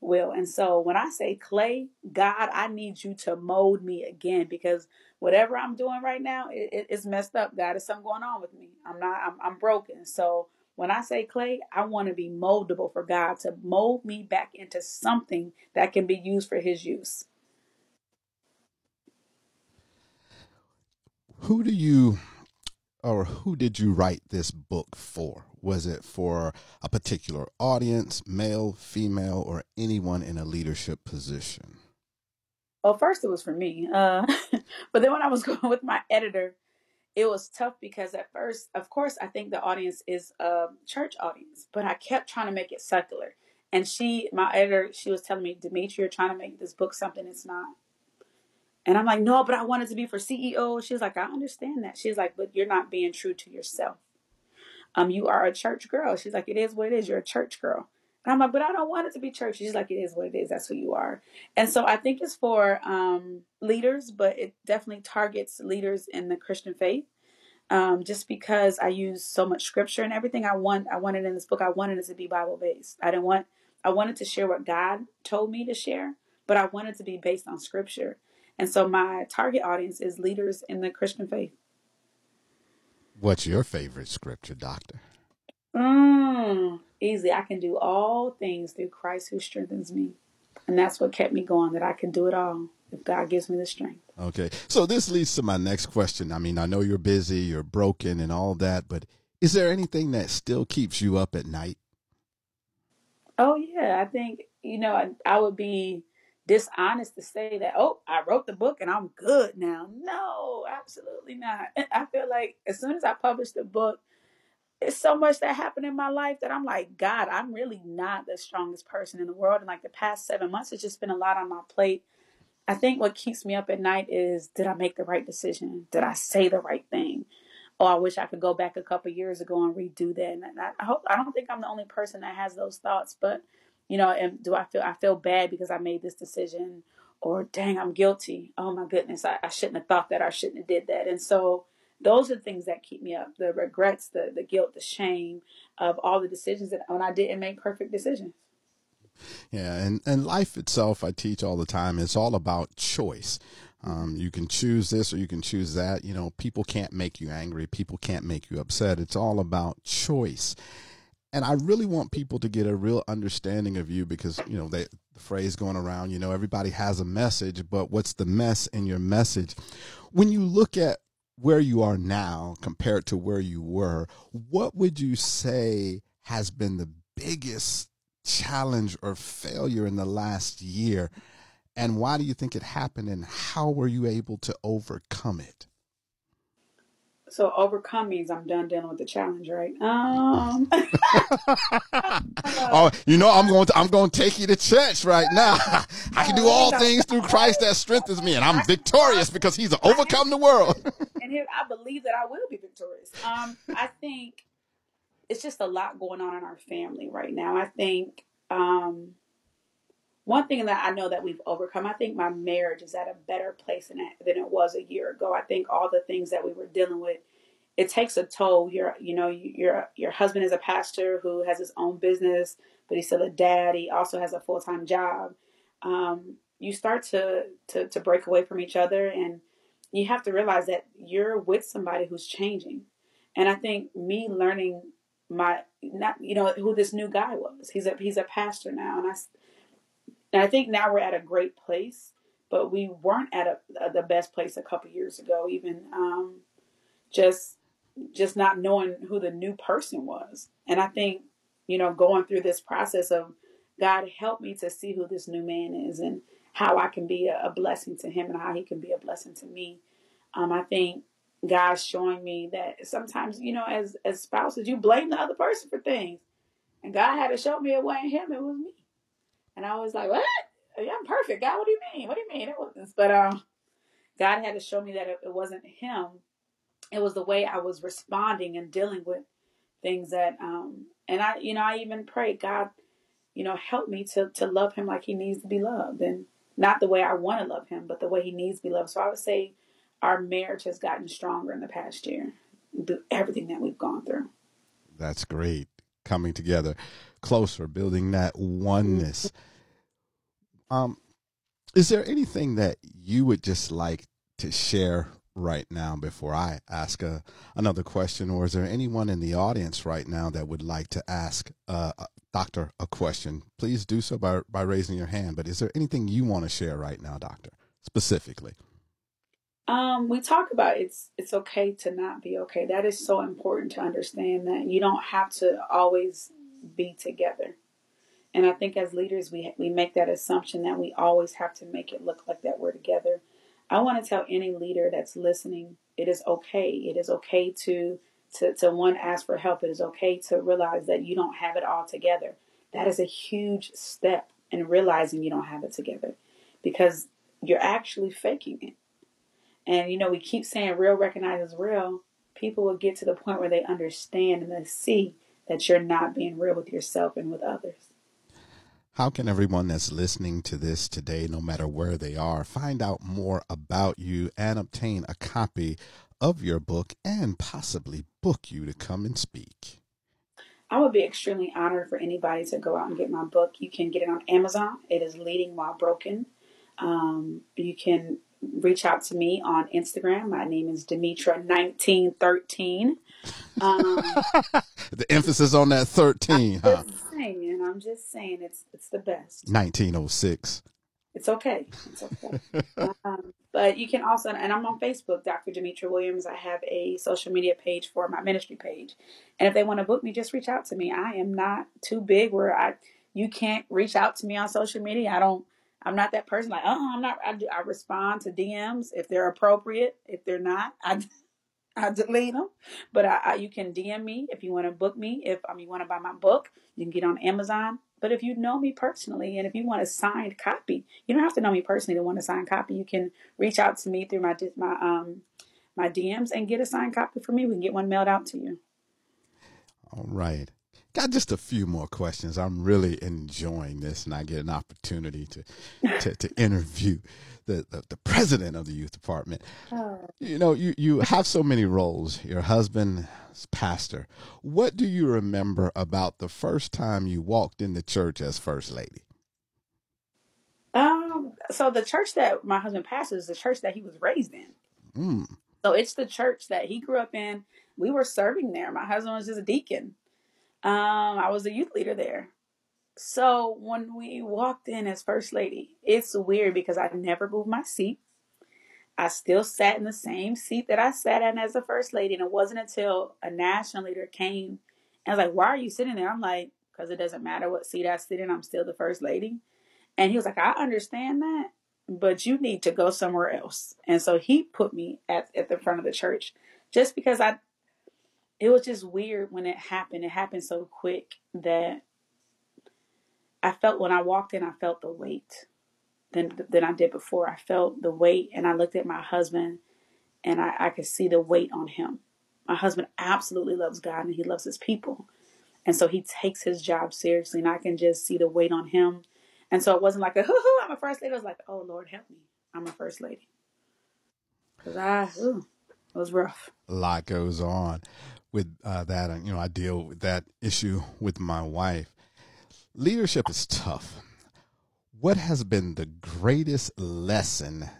wheel. And so when I say clay, God, I need you to mold me again because whatever I'm doing right now, it, it, it's messed up. God, is something going on with me. I'm not. I'm, I'm broken. So When I say clay, I want to be moldable for God to mold me back into something that can be used for His use. Who do you or who did you write this book for? Was it for a particular audience, male, female, or anyone in a leadership position? Well, first it was for me. Uh, but then when I was going with my editor, it was tough because at first, of course, I think the audience is a church audience, but I kept trying to make it secular. And she, my editor, she was telling me, Demetra, you're trying to make this book something it's not. And I'm like, no, but I want it to be for CEO. She's like, I understand that. She's like, but you're not being true to yourself. Um, you are a church girl. She's like, it is what it is. You're a church girl. And I'm like, but I don't want it to be church. She's like, it is what it is. That's who you are. And so I think it's for um, leaders, but it definitely targets leaders in the Christian faith. Um, just because I use so much scripture and everything I want, I wanted in this book, I wanted it to be Bible based. I didn't want, I wanted to share what God told me to share, but I wanted to be based on scripture. And so my target audience is leaders in the Christian faith. What's your favorite scripture, Doctor? Mm, easy. I can do all things through Christ who strengthens me. And that's what kept me going, that I can do it all if God gives me the strength. Okay. So this leads to my next question. I mean, I know you're busy, you're broken, and all that, but is there anything that still keeps you up at night? Oh, yeah. I think, you know, I, I would be dishonest to say that, oh, I wrote the book and I'm good now. No, absolutely not. I feel like as soon as I published the book, it's so much that happened in my life that I'm like, God, I'm really not the strongest person in the world. And like the past seven months, it's just been a lot on my plate. I think what keeps me up at night is did I make the right decision? Did I say the right thing? Oh, I wish I could go back a couple years ago and redo that. And I hope I don't think I'm the only person that has those thoughts, but you know, and do I feel I feel bad because I made this decision or dang, I'm guilty. Oh my goodness, I, I shouldn't have thought that. I shouldn't have did that. And so those are the things that keep me up. The regrets, the the guilt, the shame of all the decisions that when I didn't make perfect decisions. Yeah, and, and life itself, I teach all the time, it's all about choice. Um, you can choose this or you can choose that. You know, people can't make you angry. People can't make you upset. It's all about choice and I really want people to get a real understanding of you because you know they, the phrase going around, you know, everybody has a message, but what's the mess in your message? When you look at where you are now compared to where you were, what would you say has been the biggest challenge or failure in the last year? And why do you think it happened? And how were you able to overcome it? So overcome means I'm done dealing with the challenge, right? Um. oh, you know I'm going to I'm going to take you to church right now. I can do all things through Christ that strengthens me, and I'm victorious because He's overcome the world. and here I believe that I will be victorious. Um, I think it's just a lot going on in our family right now. I think um, one thing that I know that we've overcome, I think my marriage is at a better place than it, than it was a year ago. I think all the things that we were dealing with, it takes a toll. Your, you know, your your husband is a pastor who has his own business, but he's still a dad. He also has a full time job. Um, you start to, to to break away from each other, and you have to realize that you're with somebody who's changing. And I think me learning my not you know who this new guy was. He's a he's a pastor now, and I and I think now we're at a great place, but we weren't at a, the best place a couple years ago. Even um, just just not knowing who the new person was, and I think you know going through this process of God help me to see who this new man is and how I can be a, a blessing to him and how he can be a blessing to me. Um, I think God's showing me that sometimes, you know, as as spouses, you blame the other person for things, and God had to show me it wasn't him; it was me. And I was like, what? Yeah, I'm perfect. God, what do you mean? What do you mean? It wasn't. but um God had to show me that it, it wasn't him. It was the way I was responding and dealing with things that um and I you know, I even prayed, God, you know, help me to to love him like he needs to be loved and not the way I want to love him, but the way he needs to be loved. So I would say our marriage has gotten stronger in the past year through everything that we've gone through. That's great. Coming together closer, building that oneness. Um, is there anything that you would just like to share right now before I ask a, another question, or is there anyone in the audience right now that would like to ask uh, a doctor a question? Please do so by by raising your hand. But is there anything you want to share right now, doctor, specifically? Um, we talk about it's it's okay to not be okay. That is so important to understand that you don't have to always be together. And I think as leaders, we we make that assumption that we always have to make it look like that we're together. I want to tell any leader that's listening, it is okay. It is okay to to to one ask for help. It is okay to realize that you don't have it all together. That is a huge step in realizing you don't have it together, because you're actually faking it and you know, we keep saying real recognizes real. People will get to the point where they understand and they see that you're not being real with yourself and with others. How can everyone that's listening to this today, no matter where they are, find out more about you and obtain a copy of your book and possibly book you to come and speak? I would be extremely honored for anybody to go out and get my book. You can get it on Amazon. It is Leading While Broken. Um, you can reach out to me on Instagram. My name is Demetra1913. Um, the emphasis on that 13, huh? I'm just saying, I'm just saying it's it's the best. 1906. It's okay. It's okay. um, but you can also, and I'm on Facebook, Dr. Demetra Williams. I have a social media page for my ministry page. And if they want to book me, just reach out to me. I am not too big where I you can't reach out to me on social media. I don't I'm not that person. Like, oh, I'm not. I, I respond to DMs if they're appropriate. If they're not, I I delete them. But I, I, you can DM me if you want to book me. If um, you want to buy my book, you can get on Amazon. But if you know me personally, and if you want a signed copy, you don't have to know me personally to want a signed copy. You can reach out to me through my my um my DMs and get a signed copy for me. We can get one mailed out to you. All right. Got just a few more questions. I'm really enjoying this, and I get an opportunity to to, to interview the, the, the president of the youth department. Oh. You know, you you have so many roles. Your husband is pastor. What do you remember about the first time you walked in the church as first lady? Um. So the church that my husband pastors is the church that he was raised in. Mm. So it's the church that he grew up in. We were serving there. My husband was just a deacon. Um, I was a youth leader there. So when we walked in as first lady, it's weird because I never moved my seat. I still sat in the same seat that I sat in as a first lady. And it wasn't until a national leader came and was like, Why are you sitting there? I'm like, Because it doesn't matter what seat I sit in, I'm still the first lady. And he was like, I understand that, but you need to go somewhere else. And so he put me at, at the front of the church just because I it was just weird when it happened. It happened so quick that I felt when I walked in, I felt the weight than than I did before. I felt the weight, and I looked at my husband, and I, I could see the weight on him. My husband absolutely loves God and he loves his people, and so he takes his job seriously, and I can just see the weight on him. And so it wasn't like a hoo hoo, I'm a first lady. It was like, oh Lord, help me, I'm a first lady. Cause I, ooh, it was rough. A lot goes on with uh, that. And, you know, I deal with that issue with my wife. Leadership is tough. What has been the greatest lesson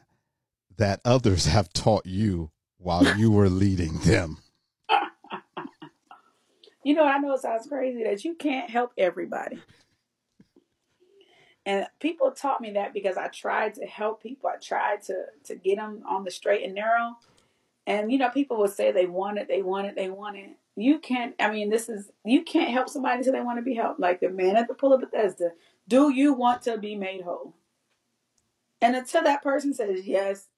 that others have taught you while you were leading them? you know, I know it sounds crazy that you can't help everybody. And people taught me that because I tried to help people. I tried to to get them on the straight and narrow. And you know, people would say they want it, they want it, they want it. You can't. I mean, this is you can't help somebody until they want to be helped. Like the man at the pool of Bethesda. Do you want to be made whole? And until that person says yes,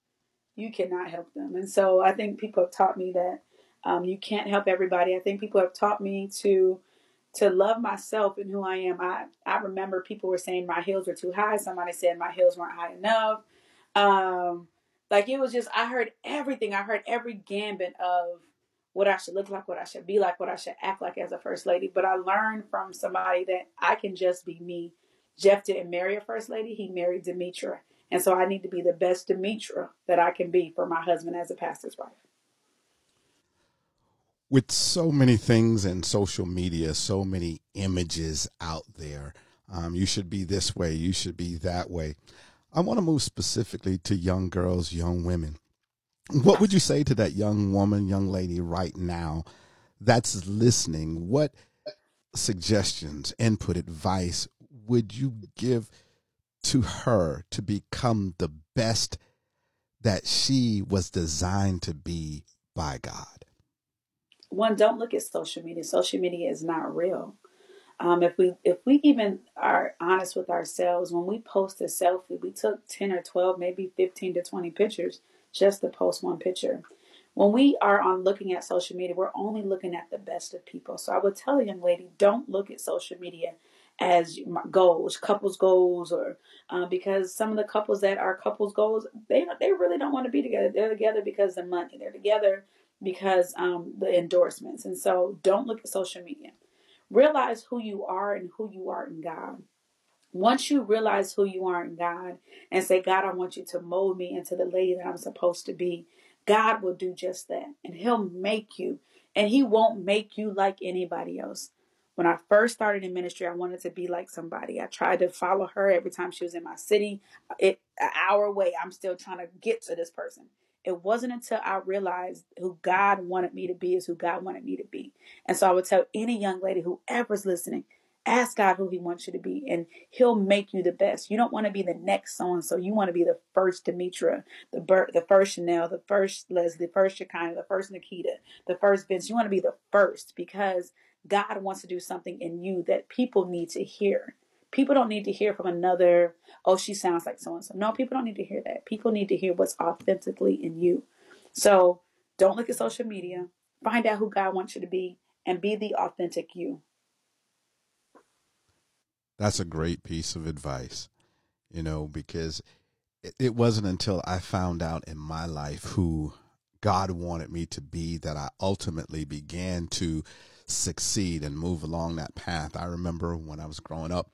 you cannot help them. And so I think people have taught me that um, you can't help everybody. I think people have taught me to to love myself and who I am. I I remember people were saying my heels were too high. Somebody said my heels weren't high enough. Um, like it was just, I heard everything. I heard every gambit of what I should look like, what I should be like, what I should act like as a first lady. But I learned from somebody that I can just be me. Jeff didn't marry a first lady, he married Demetra. And so I need to be the best Demetra that I can be for my husband as a pastor's wife. With so many things in social media, so many images out there, um, you should be this way, you should be that way. I want to move specifically to young girls, young women. What would you say to that young woman, young lady right now that's listening? What suggestions, input, advice would you give to her to become the best that she was designed to be by God? One, don't look at social media. Social media is not real. Um, if we if we even are honest with ourselves, when we post a selfie, we took ten or twelve, maybe fifteen to twenty pictures just to post one picture. When we are on looking at social media, we're only looking at the best of people. So I would tell a young lady, don't look at social media as goals, couples goals, or uh, because some of the couples that are couples goals, they they really don't want to be together. They're together because of money. They're together because um, the endorsements. And so, don't look at social media. Realize who you are and who you are in God. Once you realize who you are in God and say, God, I want you to mold me into the lady that I'm supposed to be, God will do just that. And He'll make you. And He won't make you like anybody else. When I first started in ministry, I wanted to be like somebody. I tried to follow her every time she was in my city. It an hour away, I'm still trying to get to this person. It wasn't until I realized who God wanted me to be is who God wanted me to be. And so I would tell any young lady, whoever's listening, ask God who He wants you to be, and He'll make you the best. You don't want to be the next so and so. You want to be the first Demetra, the the first Chanel, the first Leslie, the first Shekinah, the first Nikita, the first Vince. You want to be the first because God wants to do something in you that people need to hear. People don't need to hear from another, oh, she sounds like so and so. No, people don't need to hear that. People need to hear what's authentically in you. So don't look at social media. Find out who God wants you to be and be the authentic you. That's a great piece of advice, you know, because it wasn't until I found out in my life who God wanted me to be that I ultimately began to succeed and move along that path. I remember when I was growing up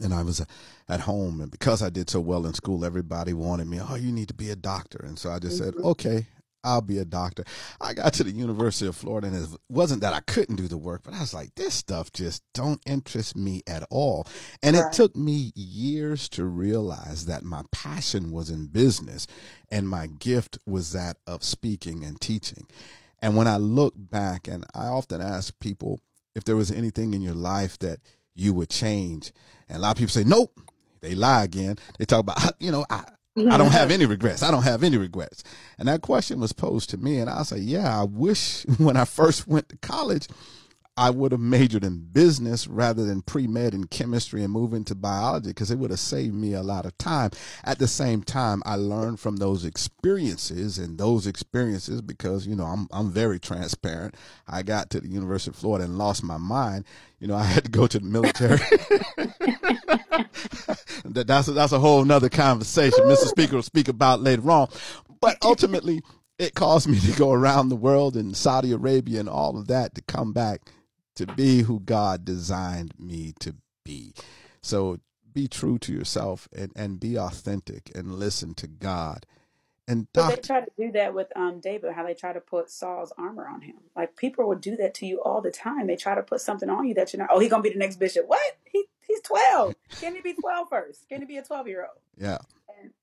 and I was uh, at home, and because I did so well in school, everybody wanted me, oh, you need to be a doctor. And so I just mm-hmm. said, okay, I'll be a doctor. I got to the University of Florida, and it wasn't that I couldn't do the work, but I was like, this stuff just don't interest me at all. And right. it took me years to realize that my passion was in business, and my gift was that of speaking and teaching. And when I look back, and I often ask people if there was anything in your life that you would change, and a lot of people say, nope. They lie again. They talk about, you know, I, I don't have any regrets. I don't have any regrets. And that question was posed to me, and I say, yeah, I wish when I first went to college, I would have majored in business rather than pre med in chemistry and move into biology because it would have saved me a lot of time. At the same time, I learned from those experiences and those experiences because, you know, I'm, I'm very transparent. I got to the University of Florida and lost my mind. You know, I had to go to the military. that's, a, that's a whole nother conversation. Mr. Speaker will speak about later on. But ultimately, it caused me to go around the world in Saudi Arabia and all of that to come back to be who God designed me to be. So be true to yourself and, and be authentic and listen to God. And doc- they try to do that with um, David, how they try to put Saul's armor on him. Like people would do that to you all the time. They try to put something on you that you're not. Oh, he's gonna be the next bishop. What? He he's twelve. Can he be 12 first? Can he be a twelve year old? Yeah.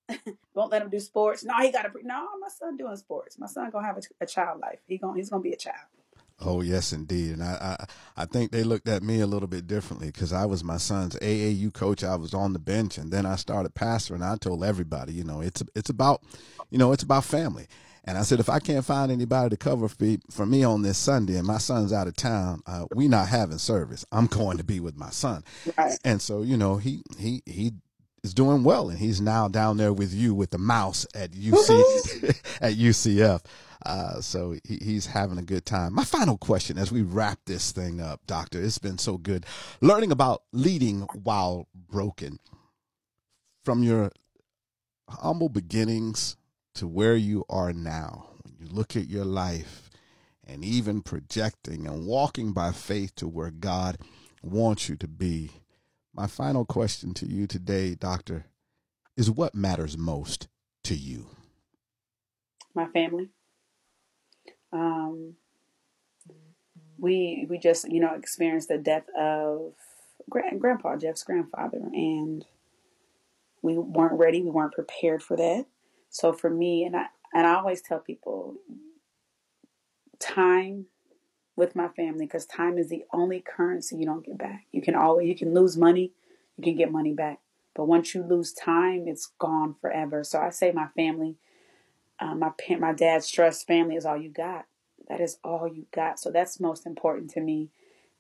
And won't let him do sports. No, he got to. No, my son doing sports. My son gonna have a, a child life. He gonna he's gonna be a child. Oh yes, indeed, and I, I I think they looked at me a little bit differently because I was my son's AAU coach. I was on the bench, and then I started pastoring. I told everybody, you know, it's it's about, you know, it's about family. And I said, if I can't find anybody to cover for, for me on this Sunday, and my son's out of town, uh, we not having service. I'm going to be with my son. Right. And so, you know, he he he is doing well, and he's now down there with you with the mouse at UC at UCF. Uh, so he, he's having a good time. My final question as we wrap this thing up, Doctor, it's been so good learning about leading while broken. From your humble beginnings to where you are now, when you look at your life and even projecting and walking by faith to where God wants you to be. My final question to you today, Doctor, is what matters most to you? My family. Um, we we just you know experienced the death of grand, grandpa Jeff's grandfather, and we weren't ready. We weren't prepared for that. So for me, and I, And I always tell people time with my family because time is the only currency you don't get back. You can always you can lose money, you can get money back, but once you lose time, it's gone forever. So I say my family, uh, my my dad's trust family is all you got. That is all you got. So that's most important to me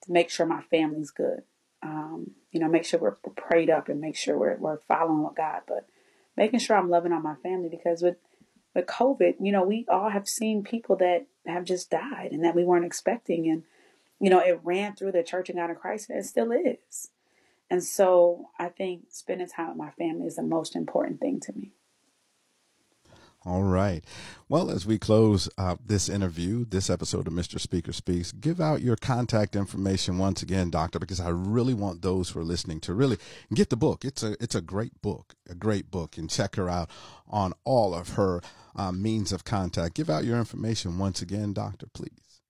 to make sure my family's good. Um, you know, make sure we're prayed up and make sure we're, we're following what God, but making sure I'm loving on my family because with with COVID, you know, we all have seen people that have just died and that we weren't expecting. And, you know, it ran through the Church of God in Christ and it still is. And so I think spending time with my family is the most important thing to me. All right. Well, as we close uh, this interview, this episode of Mr. Speaker Speaks, give out your contact information once again, Doctor, because I really want those who are listening to really get the book. It's a it's a great book, a great book, and check her out on all of her uh, means of contact. Give out your information once again, Doctor, please.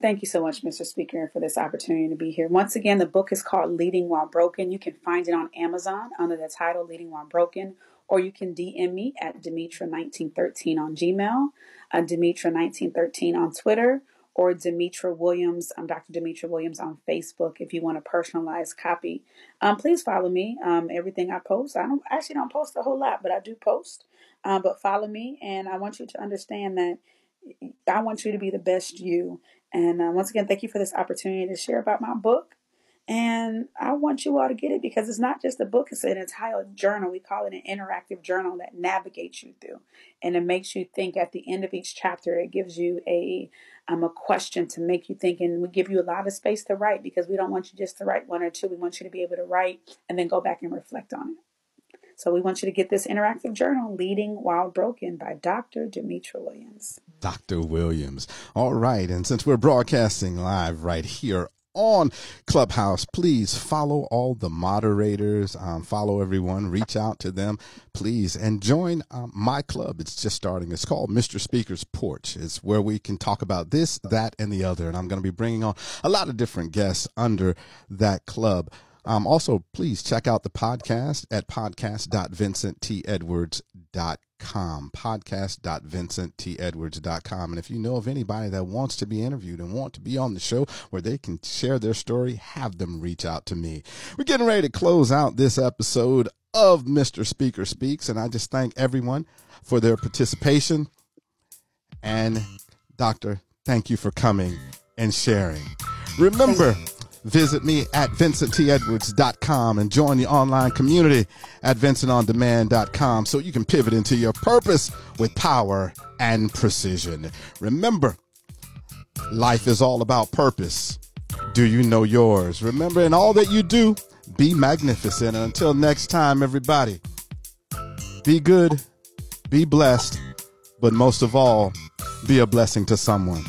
Thank you so much, Mr. Speaker, for this opportunity to be here. Once again, the book is called Leading While Broken. You can find it on Amazon under the title Leading While Broken or you can DM me at Demetra1913 on Gmail, uh, Demetra1913 on Twitter, or Demetra Williams, I'm Dr. Demetra Williams on Facebook if you want a personalized copy. Um, please follow me. Um, everything I post, I don't actually don't post a whole lot, but I do post. Um, but follow me, and I want you to understand that I want you to be the best you. And uh, once again, thank you for this opportunity to share about my book. And I want you all to get it because it's not just a book, it's an entire journal. We call it an interactive journal that navigates you through. And it makes you think at the end of each chapter, it gives you a um, a question to make you think. And we give you a lot of space to write because we don't want you just to write one or two. We want you to be able to write and then go back and reflect on it. So we want you to get this interactive journal, Leading While Broken by Dr. Demetra Williams. Dr. Williams. All right. And since we're broadcasting live right here on Clubhouse. Please follow all the moderators, um, follow everyone, reach out to them, please, and join um, my club. It's just starting. It's called Mr. Speaker's Porch. It's where we can talk about this, that, and the other. And I'm going to be bringing on a lot of different guests under that club. Um, also, please check out the podcast at podcast.vincenttedwards.com com podcast.vincenttedwards.com and if you know of anybody that wants to be interviewed and want to be on the show where they can share their story have them reach out to me. We're getting ready to close out this episode of mr speaker speaks and i just thank everyone for their participation. And doctor thank you for coming and sharing. Remember Visit me at vincenttedwards.com and join the online community at vincentondemand.com so you can pivot into your purpose with power and precision. Remember, life is all about purpose. Do you know yours? Remember, in all that you do, be magnificent. And until next time, everybody, be good, be blessed, but most of all, be a blessing to someone.